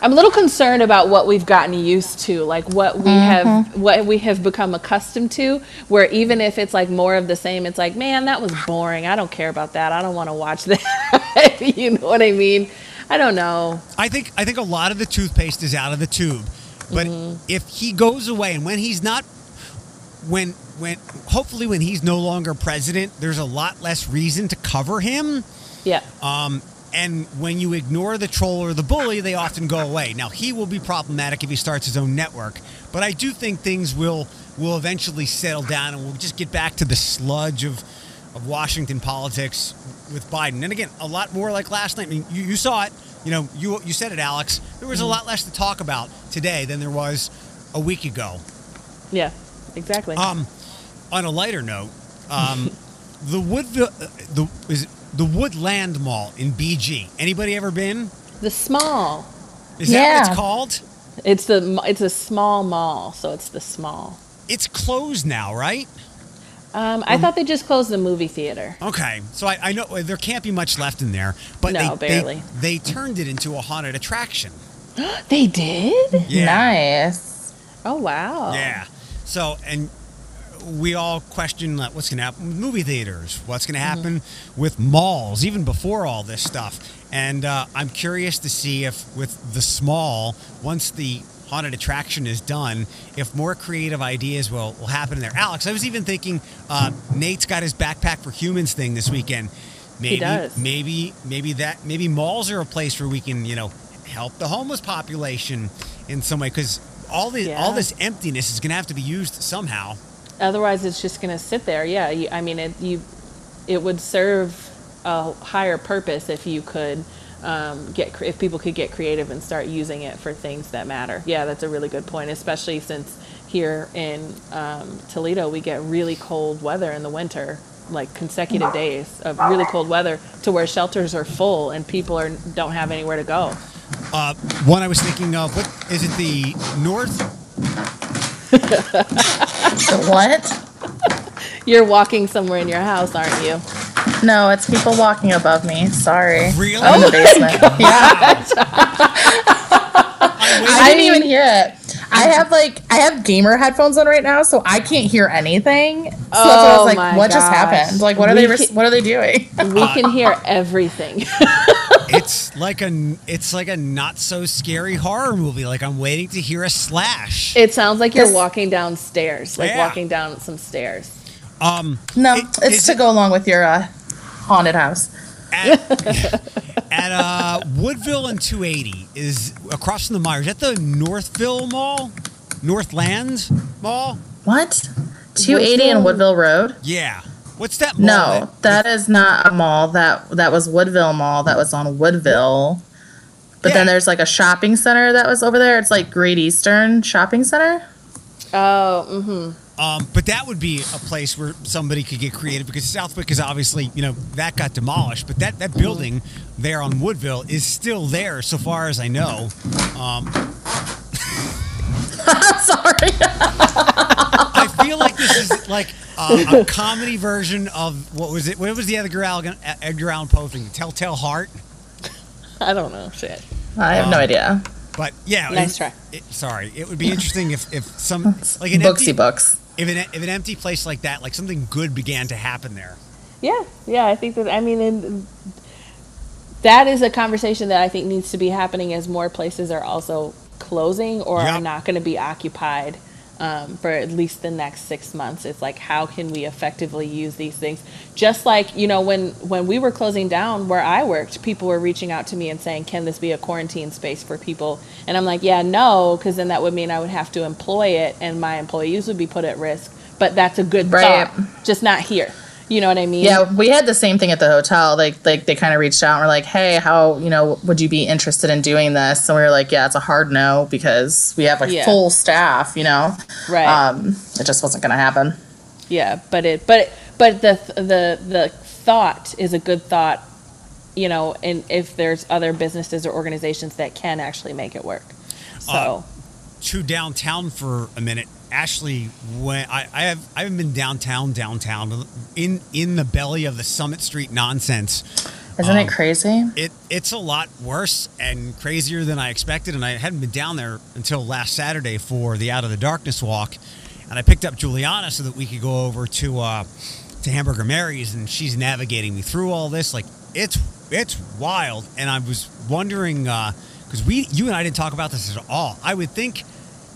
I'm a little concerned about what we've gotten used to, like what we mm-hmm. have, what we have become accustomed to. Where even if it's like more of the same, it's like, man, that was boring. I don't care about that. I don't want to watch (laughs) that. you know what I mean? I don't know. I think I think a lot of the toothpaste is out of the tube. But mm-hmm. if he goes away and when he's not when when hopefully when he's no longer president, there's a lot less reason to cover him. Yeah. Um, and when you ignore the troll or the bully, they often go away. Now he will be problematic if he starts his own network, but I do think things will will eventually settle down, and we'll just get back to the sludge of of Washington politics with Biden. And again, a lot more like last night. I mean, you, you saw it. You know, you you said it, Alex. There was a lot less to talk about today than there was a week ago. Yeah. Exactly. Um, on a lighter note, um, (laughs) the Woodville, uh, the is it the Woodland Mall in BG. Anybody ever been? the small. Is that what it's called? It's the. It's a small mall, so it's the small. It's closed now, right? Um, I thought they just closed the movie theater. Okay, so I, I know uh, there can't be much left in there, but No, they, barely. They, they turned it into a haunted attraction. (gasps) They did. Yeah. Nice. Oh wow. Yeah. So, and we all question like, what's going to happen with movie theaters, what's going to Mm-hmm. happen with malls, even before all this stuff. And uh, I'm curious to see if, with the small, once the haunted attraction is done, if more creative ideas will, will happen in there. Alex, I was even thinking uh, Nate's got his backpack for humans thing this weekend. Maybe, does. maybe, maybe that, maybe malls are a place where we can, you know, help the homeless population in some way because all the all this emptiness is going to have to be used somehow. Otherwise, it's just going to sit there. Yeah. You, I mean, it you, it would serve a higher purpose if you could um, get if people could get creative and start using it for things that matter. Yeah, that's a really good point. Especially since here in um, Toledo we get really cold weather in the winter, like consecutive days of really cold weather, to where shelters are full and people are don't have anywhere to go. Uh, one I was thinking of, what is it? The North? The (laughs) what? You're walking somewhere in your house, aren't you? No, it's people walking above me. Sorry. Really? I'm in the oh basement. Yeah. (laughs) I waited- I didn't even hear it. I have like I have gamer headphones on right now, so I can't hear anything. So that's why I Oh was my like, what just happened? Like, what are We they? Res- ca- what are they doing? (laughs) We can (laughs) hear everything. (laughs) it's like a it's like a not so scary horror movie. Like I'm waiting to hear a slash. It sounds like you're This- walking downstairs, like Yeah. walking down some stairs. Um, no, it- it's to it- go along with your uh, haunted house. At, (laughs) at uh, Woodville and 280 is across from the Myers. Is that the Northville Mall? Northlands Mall? What? 280 and Woodville Road? Yeah. What's that mall? No, that is not a mall. That that was Woodville Mall. That was on Woodville. But then there's like a shopping center that was over there. It's like Great Eastern Shopping Center. Oh, mm-hmm. Um, but that would be a place where somebody could get creative because Southwyck is obviously, you know, that got demolished. But that, that building there on Woodville is still there, so far as I know. Um, (laughs) Sorry. I feel like this is like a, a comedy version of what was it? What was the other Edgar Allan, Edgar Allan Poe thing? Telltale Heart. I don't know. Shit. I have no Um, idea. But yeah, Nice it- try. it- sorry, it would be interesting if if some (laughs) like an Booksy empty, books. if an if an empty place like that, like something good began to happen there. Yeah, yeah, I think that I mean, and that is a conversation that I think needs to be happening as more places are also closing or Yep. are not going to be occupied um, for at least the next six months. It's like how can we effectively use these things? Just like you know, when when we were closing down where I worked, people were reaching out to me and saying, "Can this be a quarantine space for people?" And I'm like, "Yeah, no," because then that would mean I would have to employ it, and my employees would be put at risk. But that's a good Right. thought, just not here. You know what I mean? Yeah, we had the same thing at the hotel. Like, like they kind of reached out and were like, "Hey, how you know would you be interested in doing this?" And we were like, "Yeah, it's a hard no because we have like Yeah. full staff. You know, Right. Um, it just wasn't going to happen." Yeah, but it but but the the the thought is a good thought, you know, and if there's other businesses or organizations that can actually make it work. So, to downtown for a minute. Ashley, when I, I have I haven't been downtown downtown in in the belly of the Summit Street nonsense. Isn't Um, it crazy? It it's a lot worse and crazier than I expected, and I hadn't been down there until last Saturday for the Out of the Darkness walk, and I picked up Juliana so that we could go over to uh, to Hamburger Mary's, and she's navigating me through all this. Like it's it's wild, and I was wondering because we you and I didn't talk about this at all. I would think.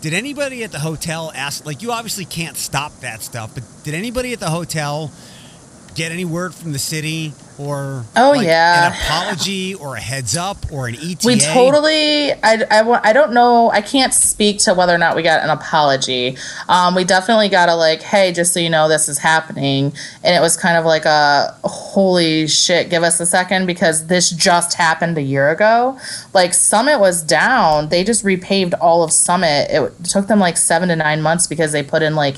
Did anybody at the hotel ask? Like, you obviously can't stop that stuff, but did anybody at the hotel get any word from the city or Oh, like, yeah. an apology or a heads up or an ETA? We totally. I, I, I don't know. I can't speak to whether or not we got an apology. Um, we definitely got a like, hey, just so you know, this is happening, and it was kind of like a holy shit. Give us a second because this just happened a year ago. Like Summit was down. They just repaved all of Summit. It took them like seven to nine months because they put in like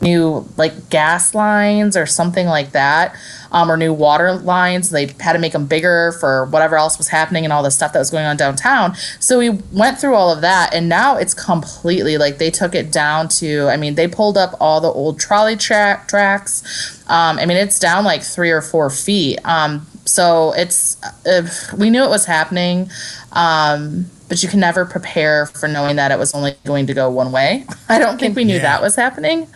new like gas lines or something like that um, or new water lines. They had to make them bigger for whatever else was happening and all the stuff that was going on downtown. So we went through all of that and now it's completely like they took it down to i mean they pulled up all the old trolley track tracks. Um, i mean it's down like three or four feet. Um, so it's if we knew it was happening. Um, but you can never prepare for knowing that it was only going to go one way (laughs) i don't think we knew Yeah. that was happening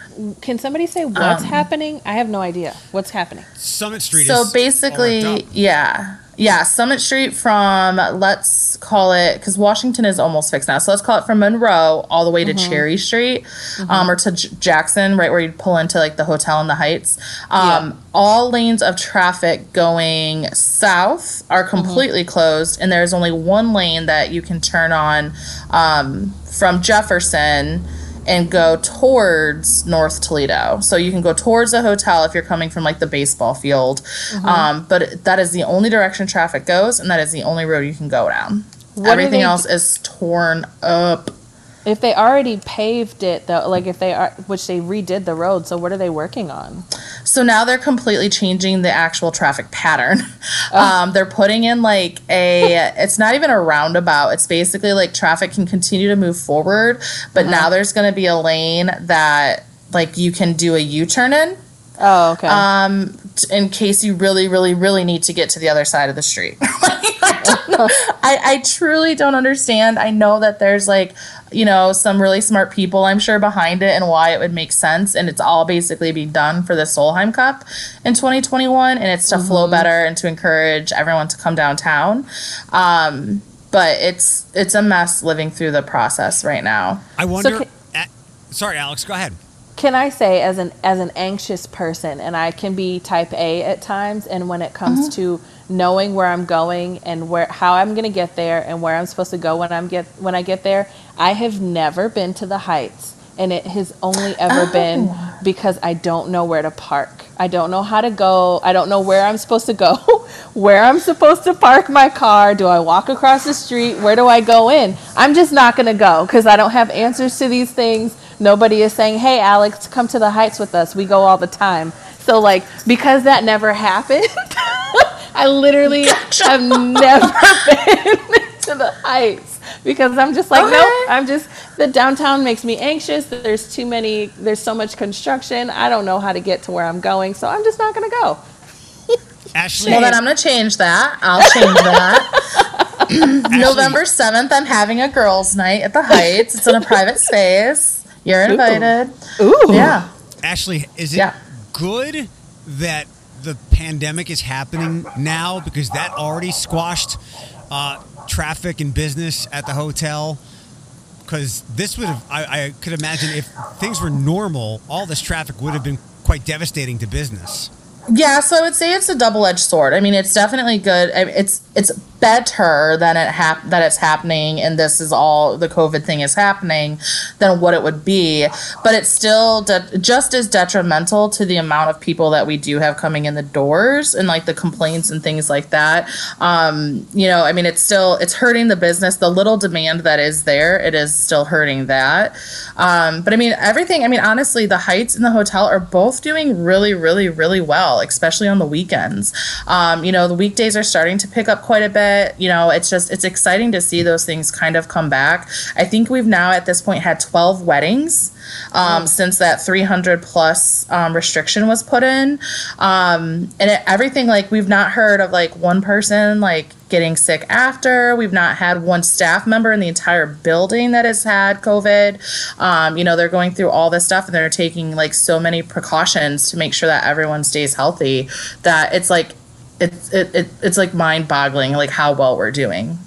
can somebody say what's Um, happening? I have no idea. What's happening? Summit Street so is all basically yeah yeah summit street from let's call it because washington is almost fixed now. So let's call it from monroe all the way to cherry street um, or to J- jackson right where you pull into like the hotel in the heights. Um, Yeah. all lanes of traffic going south are completely closed and there's only one lane that you can turn on um, from jefferson and go towards North Toledo. So you can go towards the hotel if you're coming from like the baseball field. Mm-hmm. Um, but that is the only direction traffic goes, and that is the only road you can go down. What Everything else is torn up. If they already paved it though, like if they are, which they redid the road, so what are they working on? So now they're completely changing the actual traffic pattern. Oh. (laughs) Um, they're putting in like a, it's not even a roundabout. It's basically like traffic can continue to move forward, but Uh-huh. now there's going to be a lane that like you can do a U turn in. Oh, okay. um, in case you really, really, really need to get to the other side of the street. (laughs) I, don't know. I, I truly don't understand. I know that there's like, you know, some really smart people, I'm sure, behind it and why it would make sense. And it's all basically be done for the Solheim Cup in 2021. And it's to flow better and to encourage everyone to come downtown. Um, but it's it's a mess living through the process right now. I wonder. ca- a- sorry, Alex. Go ahead. can I say as an as an anxious person and I can be type A at times and when it comes to knowing where I'm going and where how I'm going to get there and where I'm supposed to go when I'm get when I get there I have never been to the heights and it has only ever oh. been because I don't know where to park. I don't know how to go. I don't know where I'm supposed to go, (laughs) where I'm supposed to park my car. Do I walk across the street? Where do I go in? I'm just not going to go because I don't have answers to these things. Nobody is saying, hey, Alex, come to the heights with us. We go all the time. So, like, because that never (laughs) happened, I literally have never (laughs) been to the heights because I'm just like, Okay. nope, I'm just, the downtown makes me anxious. There's too many, there's so much construction. I don't know how to get to where I'm going. So I'm just not going to go. Ashley. Well, then I'm going to change that. I'll change that. (laughs) November 7th, I'm having a girls' night at the Heights. It's in a private space. You're invited. Ooh. Yeah. Ashley, is it Yeah. good that the pandemic is happening now because that already squashed uh, traffic and business at the hotel? Because this would have, I, I could imagine if things were normal, all this traffic would have been quite devastating to business. Yeah, so I would say it's a double-edged sword. I mean, it's definitely good. It's it's better than it hap- that it's happening, and this is all the COVID thing is happening, than what it would be. But it's still de- just as detrimental to the amount of people that we do have coming in the doors, and like the complaints and things like that. Um, you know, I mean, it's still it's hurting the business. The little demand that is there, it is still hurting that. Um, but I mean, everything. I mean, honestly, the Heights and the hotel are both doing really, really, really well, especially on the weekends. Um, you know, the weekdays are starting to pick up quite a bit. You know, it's just it's exciting to see those things kind of come back. I think we've now at this point had 12 weddings um, since that 300 plus um, restriction was put in, um, and it, everything like we've not heard of like one person like getting sick after. We've not had one staff member in the entire building that has had COVID. Um, you know, they're going through all this stuff and they're taking like so many precautions to make sure that everyone stays healthy that it's like it's it, it it's like mind boggling like how well we're doing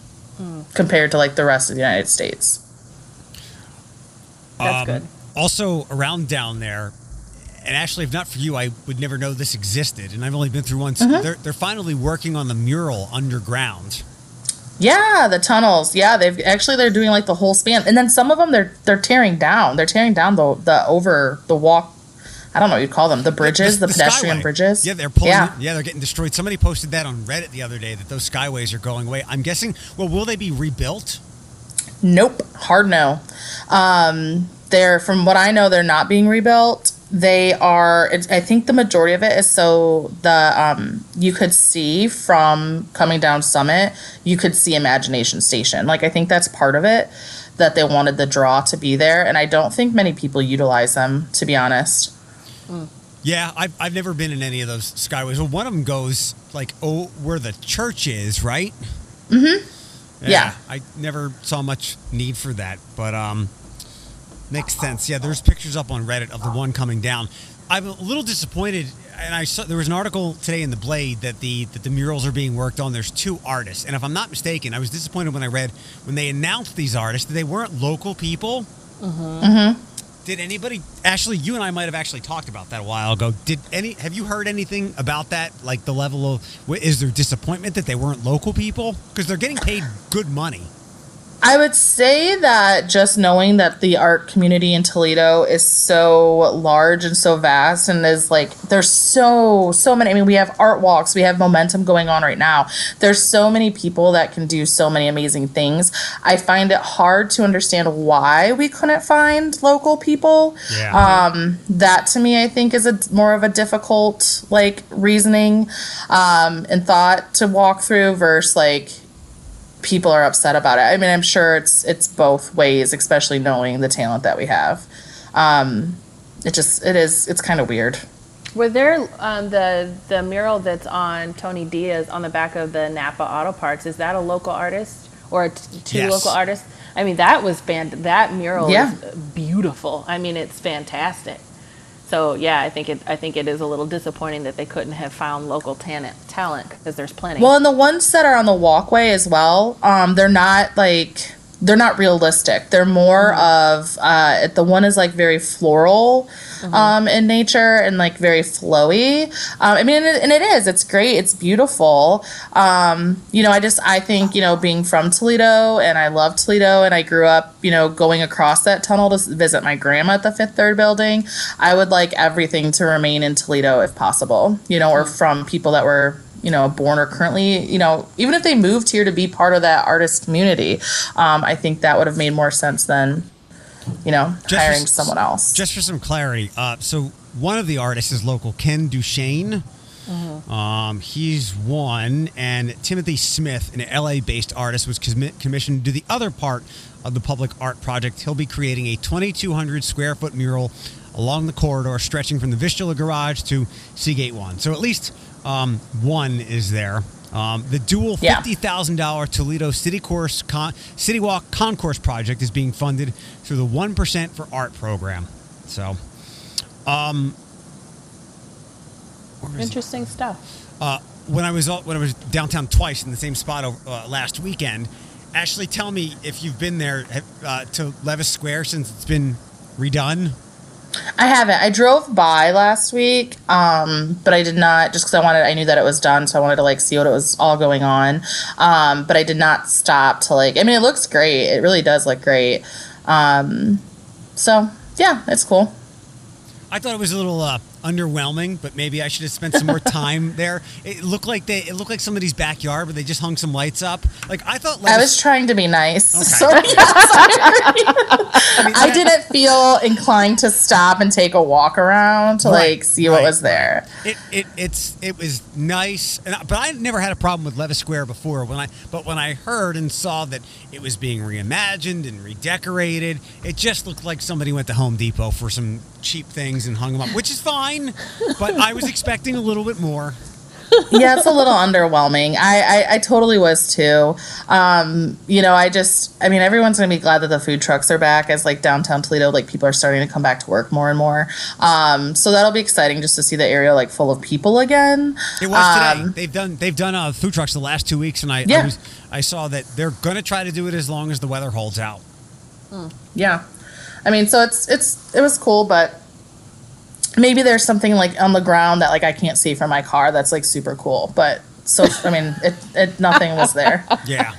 compared to like the rest of the United States. That's good. Also, around down there, and actually, if not for you, I would never know this existed. And I've only been through once. They're, they're finally working on the mural underground. Yeah, the tunnels. Yeah, they've actually they're doing like the whole span, and then some of them they're they're tearing down. They're tearing down the the over the walk. I don't know what you'd call them. The bridges, the, pedestrian skyway. bridges. Yeah, they're pulling. Yeah. Yeah. they're getting destroyed. Somebody posted that on Reddit the other day that those skyways are going away. I'm guessing. Well, will they be rebuilt? Nope, hard no. Um, they're from what I know, they're not being rebuilt. They are. I think the majority of it is so the um, you could see from coming down Summit, you could see Imagination Station. Like I think that's part of it that they wanted the draw to be there, and I don't think many people utilize them to be honest. Yeah, I've, I've never been in any of those skyways. Well, one of them goes like oh where the church is, right? Mm-hmm. Yeah. I never saw much need for that, but um, makes sense. Yeah, there's pictures up on Reddit of the one coming down. I'm a little disappointed, and I saw there was an article today in the Blade that the that the murals are being worked on. There's two artists, and if I'm not mistaken, I was disappointed when I read when they announced these artists that they weren't local people. Mm-hmm. Mm-hmm. Did anybody Ashley? You and I might have actually talked about that a while ago. Did any? Have you heard anything about that? Like the level of is there disappointment that they weren't local people because they're getting paid good money? I would say that just knowing that the art community in Toledo is so large and so vast and is like there's so so many I mean we have art walks, we have momentum going on right now. There's so many people that can do so many amazing things. I find it hard to understand why we couldn't find local people. Yeah. Um that to me I think is a more of a difficult like reasoning um and thought to walk through versus like people are upset about it. I mean, I'm sure it's it's both ways, especially knowing the talent that we have. Um, it just it is it's kind of weird. Were there um, the the mural that's on Tony Diaz on the back of the Napa Auto Parts? Is that a local artist or t- two Yes. local artists? I mean, that was fan. That mural Yeah. is beautiful. I mean, it's fantastic. So yeah, I think it. I think it is a little disappointing that they couldn't have found local talent talent because there's plenty. Well, and the ones that are on the walkway as well, um, they're not like they're not realistic. They're more of uh, the one is like very floral um, in nature and like very flowy. Um, I mean, and it, and it is. It's great. It's beautiful. Um, you know, I just I think you know being from Toledo and I love Toledo and I grew up you know going across that tunnel to visit my grandma at the Fifth Third Building. I would like everything to remain in Toledo if possible. You know, or from people that were you know, born or currently, you know, even if they moved here to be part of that artist community, um, I think that would have made more sense than, you know, Just for hiring s- someone else. Just for some clarity, uh, so one of the artists is local, Ken Duchesne. Um, he's one, and Timothy Smith, an LA-based artist, was commi- commissioned to do the other part of the public art project. He'll be creating a 2,200 square foot mural along the corridor stretching from the Vistula Garage to Seagate One. So at least um, one is there. Um, the dual Yeah. fifty thousand dollar Toledo City Course Con- City Walk Concourse project is being funded through the One Percent for Art program. So Where was it? Interesting stuff. Uh, when I was when I was downtown twice in the same spot over, uh, last weekend, Ashley, tell me if you've been there uh, to Levis Square since it's been redone. I haven't. I drove by last week, um, but I did not just because I wanted. I knew that it was done, so I wanted to like see what it was all going on. Um, but I did not stop to like. I mean, it looks great. It really does look great. Um, so yeah, it's cool. I thought it was a little uh, underwhelming, but maybe I should have spent some more time (laughs) there. It looked like they it looked like somebody's backyard, but they just hung some lights up. Like I thought. I was trying to be nice. Okay. (laughs) So, (laughs) I didn't feel inclined to stop and take a walk around to Right, like see what was there. It, it it's it was nice, and but I never had a problem with Levis Square before. When I but when I heard and saw that it was being reimagined and redecorated, it just looked like somebody went to Home Depot for some cheap things and hung them up, which is fine. But I was expecting a little bit more. yeah, it's a little underwhelming. I, I, I totally was too. Um, you know, I just, I mean, everyone's gonna be glad that the food trucks are back as like downtown Toledo, like people are starting to come back to work more and more. Um, so that'll be exciting just to see the area like full of people again. It was today. Um, They've done they've done uh, food trucks the last two weeks, and I I, Yeah. was, I saw that they're going to try to do it as long as the weather holds out. Yeah, I mean, so it's it's it was cool, but maybe there's something like on the ground that like I can't see from my car that's like super cool. But so I mean, it, it nothing was there. (laughs) Yeah.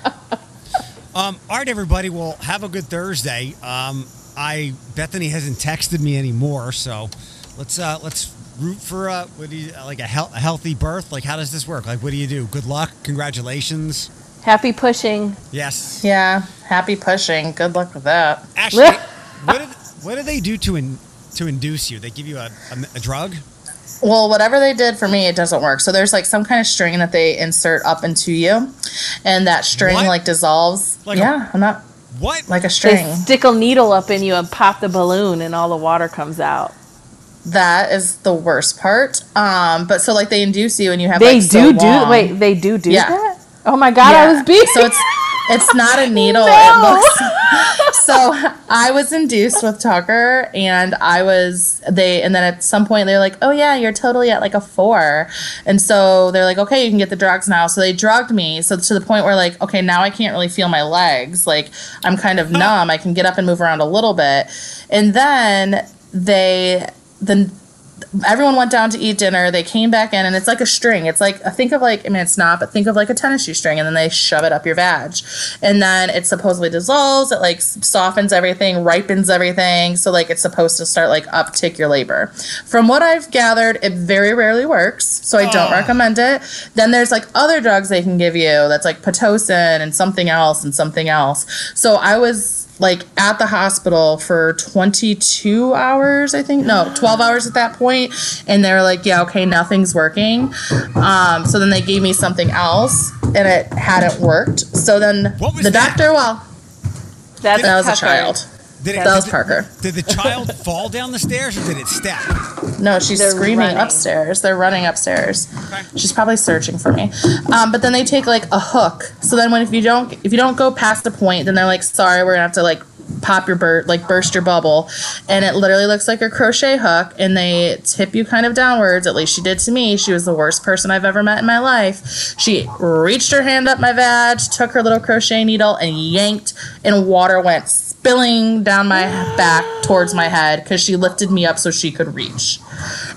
um, all right, everybody. Well, have a good Thursday. Um, I Bethany hasn't texted me anymore, so let's uh, let's root for uh, what do you like a, hel- a healthy birth. Like, how does this work? Like, what do you do? Good luck. Congratulations. Happy pushing. Yes. Yeah, happy pushing. Good luck with that. Ashley, what do they do to in, to induce you? They give you a, a, a drug. Well, whatever they did for me, it doesn't work. So there's like some kind of string that they insert up into you, and that string What? like dissolves. Like yeah, I'm not What? like a string They string. stick a needle up in you and pop the balloon, and all the water comes out. That is the worst part. Um, but so like they induce you, and you have They like, do so do. long- Wait, they do do Yeah. that? Oh my god, I was being. So it's it's not a (laughs) needle. No. It looks. So I was induced with Tucker, and I was they, and then at some point they're like, "Oh yeah, you're totally at like a four. and so they're like, "Okay, you can get the drugs now." So they drugged me, so to the point where like, okay, now I can't really feel my legs. Like I'm kind of (laughs) numb. I can get up and move around a little bit, and then they then everyone went down to eat dinner. They came back in, and it's like a string. It's like think of like I mean, it's not, but think of like a tennis shoe string, and then they shove it up your vag, and then it supposedly dissolves. It like softens everything, ripens everything, so like it's supposed to start like uptick your labor. From what I've gathered, it very rarely works, so I don't Oh. recommend it. Then there's like other drugs they can give you that's like pitocin and something else and something else. So I was like at the hospital for 22 hours i think. No 12 hours at that point. And they were like yeah okay nothing's working. Um, so then they gave me something else and it hadn't worked. So then What was the that? doctor well That's that was a child Did that was did, parker Did the child (laughs) fall down the stairs or did it step? no she's They're screaming running. upstairs they're running upstairs Okay. she's probably searching for me um, but then they take like a hook so then when if you don't if you don't go past the point then they're like sorry we're gonna have to like pop your bird like burst your bubble and it literally looks like a crochet hook and they tip you kind of downwards at least she did to me she was the worst person i've ever met in my life she reached her hand up my vag took her little crochet needle and yanked and water went spilling down my back towards my head because she lifted me up so she could reach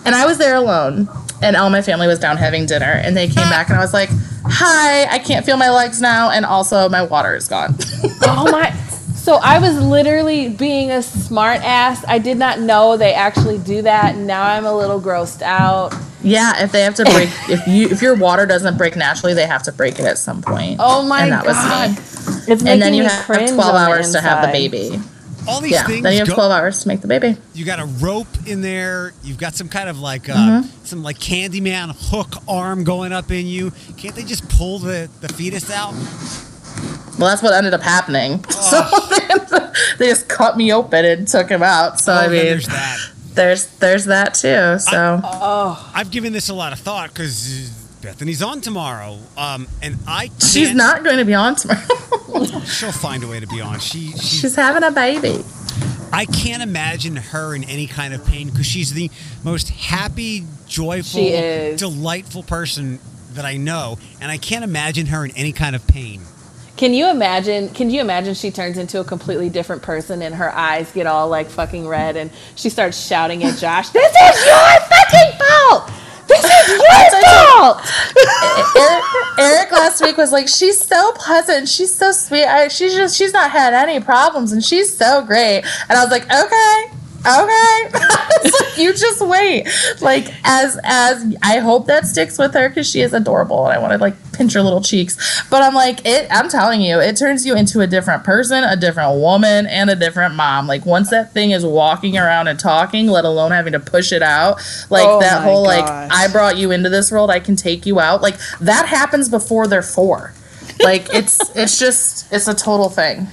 and I was there alone, and all my family was down having dinner, and they came back, and I was like, "Hi, I can't feel my legs now, and also my water is gone." Oh my. (laughs) So I was literally being a smart ass. I did not know they actually do that. and Now I'm a little grossed out. yeah, if they have to break, (laughs) if you if your water doesn't break naturally, they have to break it at some point. Oh my and that god. was me. It's And then you me have twelve hours to have the baby. All these Yeah, things. then you have go- twelve hours to make the baby. you got a rope in there. You've got some kind of like uh, Mm-hmm. some like Candyman hook arm going up in you. Can't they just pull the, the fetus out? Well, that's what ended up happening. Oh. (laughs) So they just cut me open and took him out. So oh, I mean, there's that. there's there's that too. So I've given this a lot of thought because Bethany's on tomorrow, um, and I can't, she's not going to be on tomorrow. (laughs) She'll find a way to be on. She, she She's having a baby. I can't imagine her in any kind of pain because she's the most happy, joyful, delightful person that I know, and I can't imagine her in any kind of pain. Can you imagine? Can you imagine she turns into a completely different person and her eyes get all like fucking red and she starts shouting at Josh, "This is your fucking fault! This is (laughs) your fault!" (laughs) Eric, Eric last week was like, she's so pleasant, she's so sweet. I, she's just she's not had any problems, and she's so great. And I was like, okay, okay. (laughs) Like, you just wait. Like as as I hope that sticks with her because she is adorable, and I want to like pinch her little cheeks. But I'm like, it. I'm telling you, it turns you into a different person, a different woman, and a different mom. Like once that thing is walking around and talking, let alone having to push it out, like Oh that my whole like. I brought you into this world, I can take you out. Like that happens before they're four. Like it's (laughs) it's just it's a total thing.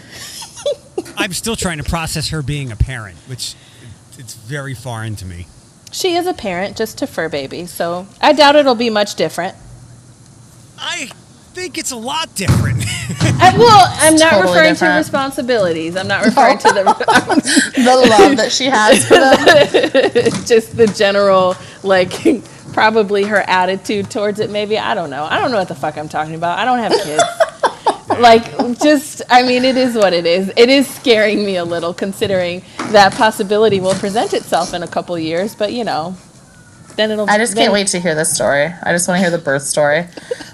I'm still trying to process her being a parent, which it's very foreign to me. She is a parent just to fur baby, so I doubt it'll be much different. I think it's a lot different. (laughs) I, well, I'm not totally referring to responsibilities. I'm not referring to the (laughs) The love that she has for them. (laughs) just the general like probably her attitude towards it maybe i don't know i don't know what the fuck i'm talking about i don't have kids like just i mean it is what it is it is scaring me a little considering that possibility will present itself in a couple years but you know then it'll I just then- can't wait to hear this story. I just want to hear the birth story.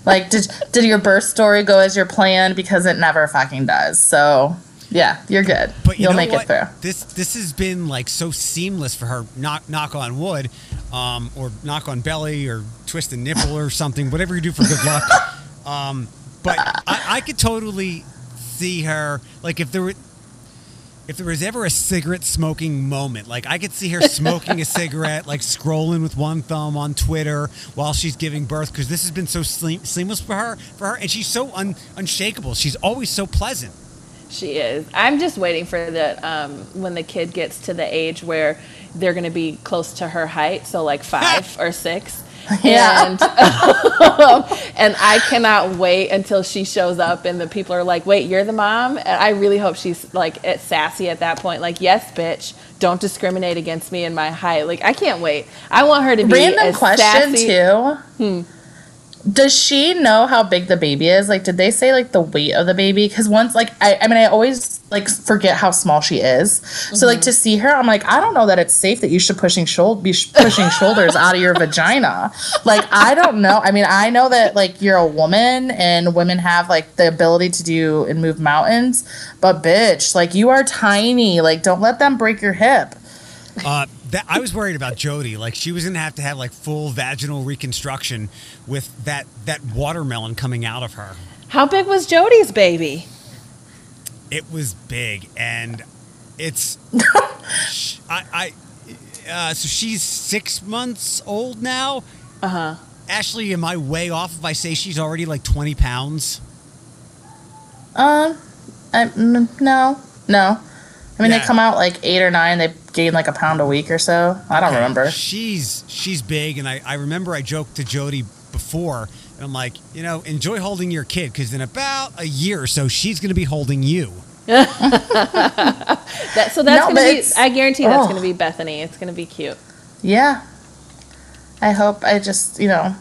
Like, did did your birth story go as your plan? Because it never fucking does. So yeah, you're good. But you You'll make what? it through. This this has been like so seamless for her. Knock knock on wood, um, or knock on belly, or twist a nipple or something. Whatever you do for good luck. Um, but I, I could totally see her like if there were. If there was ever a cigarette smoking moment, like I could see her smoking a (laughs) cigarette, like scrolling with one thumb on Twitter while she's giving birth, because this has been so seam- seamless for her, for her, and she's so un- unshakable. She's always so pleasant. She is. I'm just waiting for the um, when the kid gets to the age where they're going to be close to her height, so like five (laughs) or six. (laughs) Yeah. And um, and I cannot wait until she shows up and the people are like, "Wait, you're the mom?" And I really hope she's like at sassy at that point, like, "Yes, bitch, don't discriminate against me and my height." Like, I can't wait. I want her to be Random question sassy. too. Hmm. Does she know how big the baby is? Like, did they say like the weight of the baby? Because once, like, I, I mean, I always like forget how small she is. So, like, to see her, I'm like, I don't know that it's safe that you should pushing shoulder be sh- pushing shoulders out of your vagina. Like, I don't know. I mean, I know that like you're a woman and women have like the ability to do and move mountains, but bitch, like you are tiny. Like, don't let them break your hip. Uh, that I was worried about Jody. Like she was gonna have to have like full vaginal reconstruction with that that watermelon coming out of her. How big was Jody's baby? It was big, and it's. (laughs) I. I uh, so she's six months old now. Uh huh. Ashley, am I way off if I say she's already like twenty pounds? Um, I, mm, no, no. I mean, Yeah. they come out like eight or nine. They gain like a pound a week or so. I don't Okay. remember. She's she's big, and I, I remember I joked to Jody before, and I'm like, you know, enjoy holding your kid because in about a year or so, she's going to be holding you. (laughs) (laughs) That, so that's No, gonna be. I guarantee that's oh. gonna be Bethany. It's gonna be cute. Yeah. I hope. I just, you know,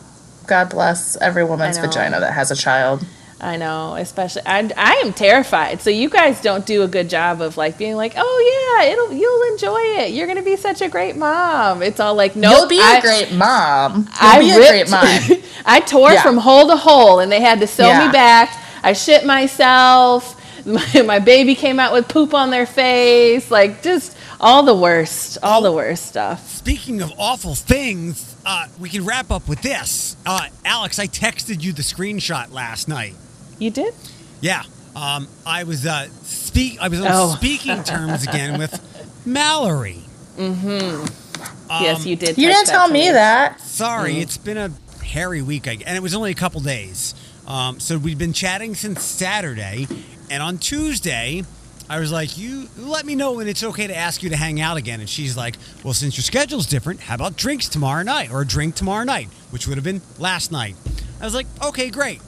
God bless every woman's vagina that has a child. I know, especially I, I am terrified. So you guys don't do a good job of like being like, oh yeah, it'll you'll enjoy it. You're gonna be such a great mom. It's all like, no, You'll be a great mom. You'll I be a ripped- great mom. (laughs) I tore Yeah. from hole to hole, and they had to sew Yeah. me back. I shit myself. (laughs) My, my baby came out with poop on their face. Like just all the worst, all the worst stuff. Speaking of awful things, uh, we can wrap up with this. Uh, Alex, I texted you the screenshot last night. You did? Yeah, um, I was uh, speak. I was on Oh. speaking terms again with Mallory. yes, you did. You didn't tell me that. Sorry, it's been a hairy week, I- and it was only a couple days. Um, so we've been chatting since Saturday, and on Tuesday, I was like, "You let me know when it's okay to ask you to hang out again." And she's like, "Well, since your schedule's different, how about drinks tomorrow night, or a drink tomorrow night, which would have been last night?" I was like, "Okay, great."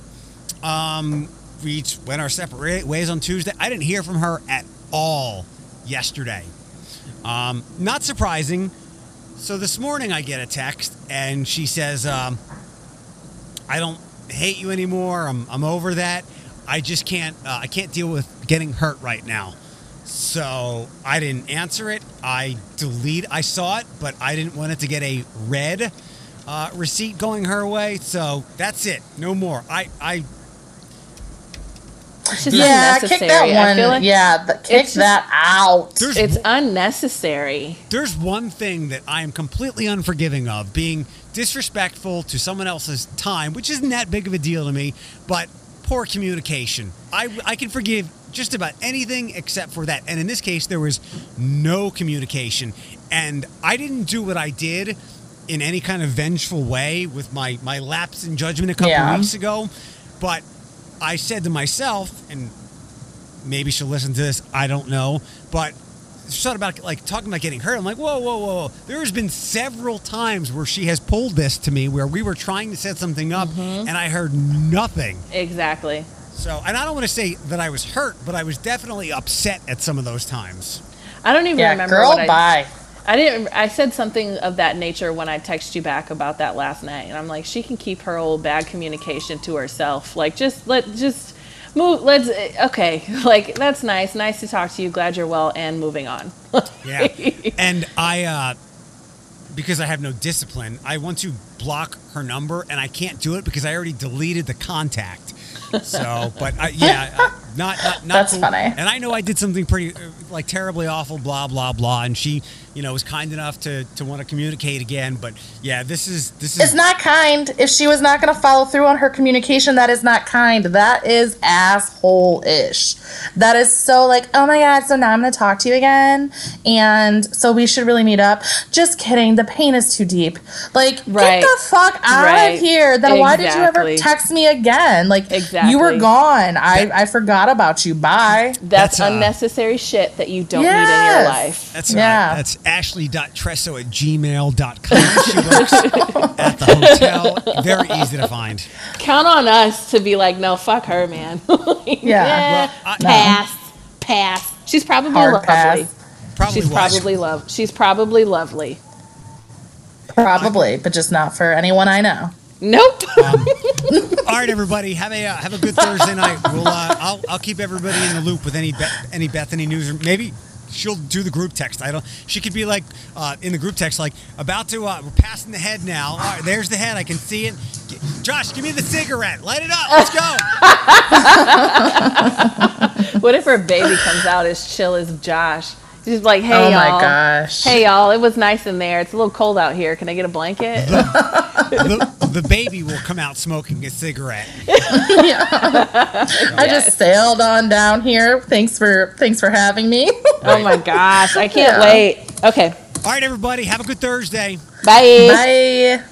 Um, we went our separate ways on Tuesday. I didn't hear from her at all yesterday. Um, not surprising. So this morning I get a text and she says, um, "I don't hate you anymore. I'm I'm over that. I just can't uh, I can't deal with getting hurt right now." So I didn't answer it. I delete. I saw it, but I didn't want it to get a red uh, receipt going her way. So that's it. No more. I I It's just Yeah, kick unnecessary. that I feel one. like yeah, th- kick just- that out. There's it's unnecessary. There's one thing that I am completely unforgiving of being disrespectful to someone else's time, which isn't that big of a deal to me, but poor communication. I, I can forgive just about anything except for that. And in this case, there was no communication. And I didn't do what I did in any kind of vengeful way with my, my lapse in judgment a couple Yeah. weeks ago. But I said to myself, and maybe she'll listen to this, I don't know, but something about like talking about getting hurt. I'm like, whoa, whoa, whoa. There's been several times where she has pulled this to me where we were trying to set something up mm-hmm. and I heard nothing. Exactly. So, and I don't want to say that I was hurt, but I was definitely upset at some of those times. I don't even yeah, remember girl, what I bye. I didn't. I said something of that nature when I texted you back about that last night, and I'm like, she can keep her old bad communication to herself. Like, just let just move. Let's okay. (laughs) Like that's nice. Nice to talk to you. Glad you're well, and moving on. (laughs) Yeah. and I, uh, because I have no discipline, I want to block her number and I can't do it because I already deleted the contact. So, but I, yeah, uh, not, not, not That's cool. funny. And I know I did something pretty, uh, like, terribly awful, blah, blah, blah. And she, you know, was kind enough to, to want to communicate again. But yeah, this is, this is, It's not kind. If she was not going to follow through on her communication, that is not kind. That is asshole ish. That is so like, oh my God, so now I'm going to talk to you again. And so we should really meet up. Just kidding. The pain is too deep. Like, Right. get the fuck out Right. of here. Then why did you ever text me again? Like, you were gone. I, I forgot about you. Bye. That's, That's, uh, unnecessary shit that you don't need in your Yes. life. that's, uh, Yeah. that's ashley.tresso at gmail.com. She works at the hotel. Very easy to find. Count on us to be like, no, fuck her, man. (laughs) Yeah. Well, I- pass, pass. She's probably Hard lovely. pass. Probably She's was. probably love. She's probably lovely. Probably, but just not for anyone I know. Nope. All right, everybody, have a uh, have a good Thursday night. We'll uh, I'll I'll keep everybody in the loop with any Be- any Bethany news, or maybe she'll do the group text. I don't. She could be like uh, in the group text, like about to. Uh, we're passing the head now. All right, there's the head. I can see it. Josh, give me the cigarette. Light it up. Let's go. (laughs) what if her baby comes out as chill as Josh? She's like, hey oh y'all. gosh. Hey y'all, it was nice in there. It's a little cold out here. Can I get a blanket? the, the baby will come out smoking a cigarette. yeah. (laughs) I just sailed on down here. Thanks for thanks for having me. oh my gosh, I can't Yeah. wait. Okay, All right, everybody, have a good Thursday. bye. Bye.